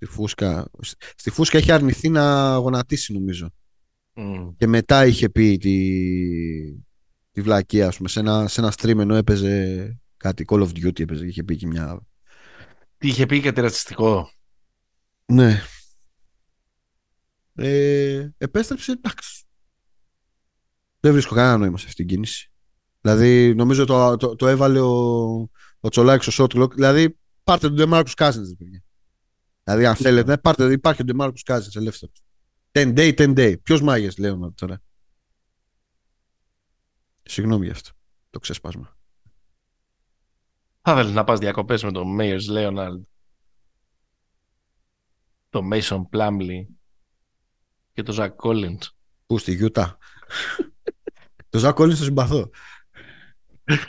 S2: Στη Φούσκα. Στη Φούσκα είχε αρνηθεί να γονατίσει νομίζω.
S1: Μμ.
S2: Και μετά είχε πει τη, τη βλακεία, ας πούμε, σε ένα, σε ένα stream ενώ έπαιζε κάτι Call of Duty έπαιζε, είχε πει και μια...
S1: Τι είχε πει κάτι ρατσιστικό.
S2: Ναι. Ε, επέστρεψε, εντάξει. Δεν βρίσκω κανένα νόημα σε αυτήν την κίνηση. Δηλαδή, νομίζω το, το, το έβαλε ο, ο Τσολάκης στο shot clock. Δηλαδή, πάρτε τον Ντεμάρκους Cousins, παιδιά. Δηλαδή, αν θέλετε, πάρτε, υπάρχει ο Ντεμάρκους Cousins ελεύθερος. 10 day, 10 day. Ποιος μάγες, λέω τώρα; Συγγνώμη γι' αυτό. Το ξέσπασμα.
S1: Θα ήθελε να πας διακοπές με τον Μέιερς Λέοναλντ, τον Μέισον Πλάμλι και τον Ζακ Κόλλιντς.
S2: Πού στη Γιούτα; το Ζακ Collins το συμπαθώ.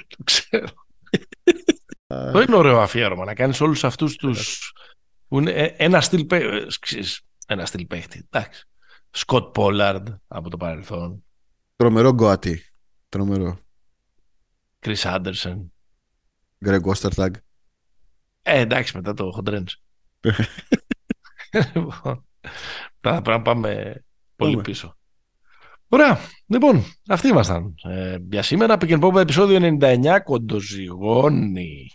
S1: Το ξέρω. Το είναι ωραίο αφιέρωμα να κάνεις όλους αυτούς τους που είναι ε, ένα στυλ, παί- ε, ξέρεις, ένα στυλ παίχτη. Εντάξει. Σκοτ Πόλαρντ από το παρελθόν.
S2: Τρομερό γκοατί. Τρομερό.
S1: Chris Άντερσεν.
S2: Γκρέγκ Όστερταγκ.
S1: Ε, εντάξει, μετά το χοντρέντς. λοιπόν, θα πρέπει να πάμε πολύ
S2: Πάμε.
S1: πίσω. Ωραία. Λοιπόν, αυτοί ήμασταν ε, για σήμερα. Pick and Pop επεισόδιο 99, κοντοζυγόνι.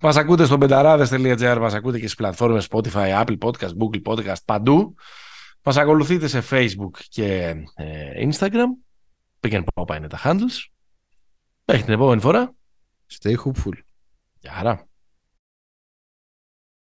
S1: Μας ακούτε στο πενταράδες.gr, μας ακούτε και στις πλατφόρμες Spotify, Apple Podcast, Google Podcast, παντού. Μας ακολουθείτε σε Facebook και ε, Instagram. Pick and Pop είναι τα handles. Μέχρι την επόμενη φορά.
S2: Stay hopeful.
S1: Γεια χαρά.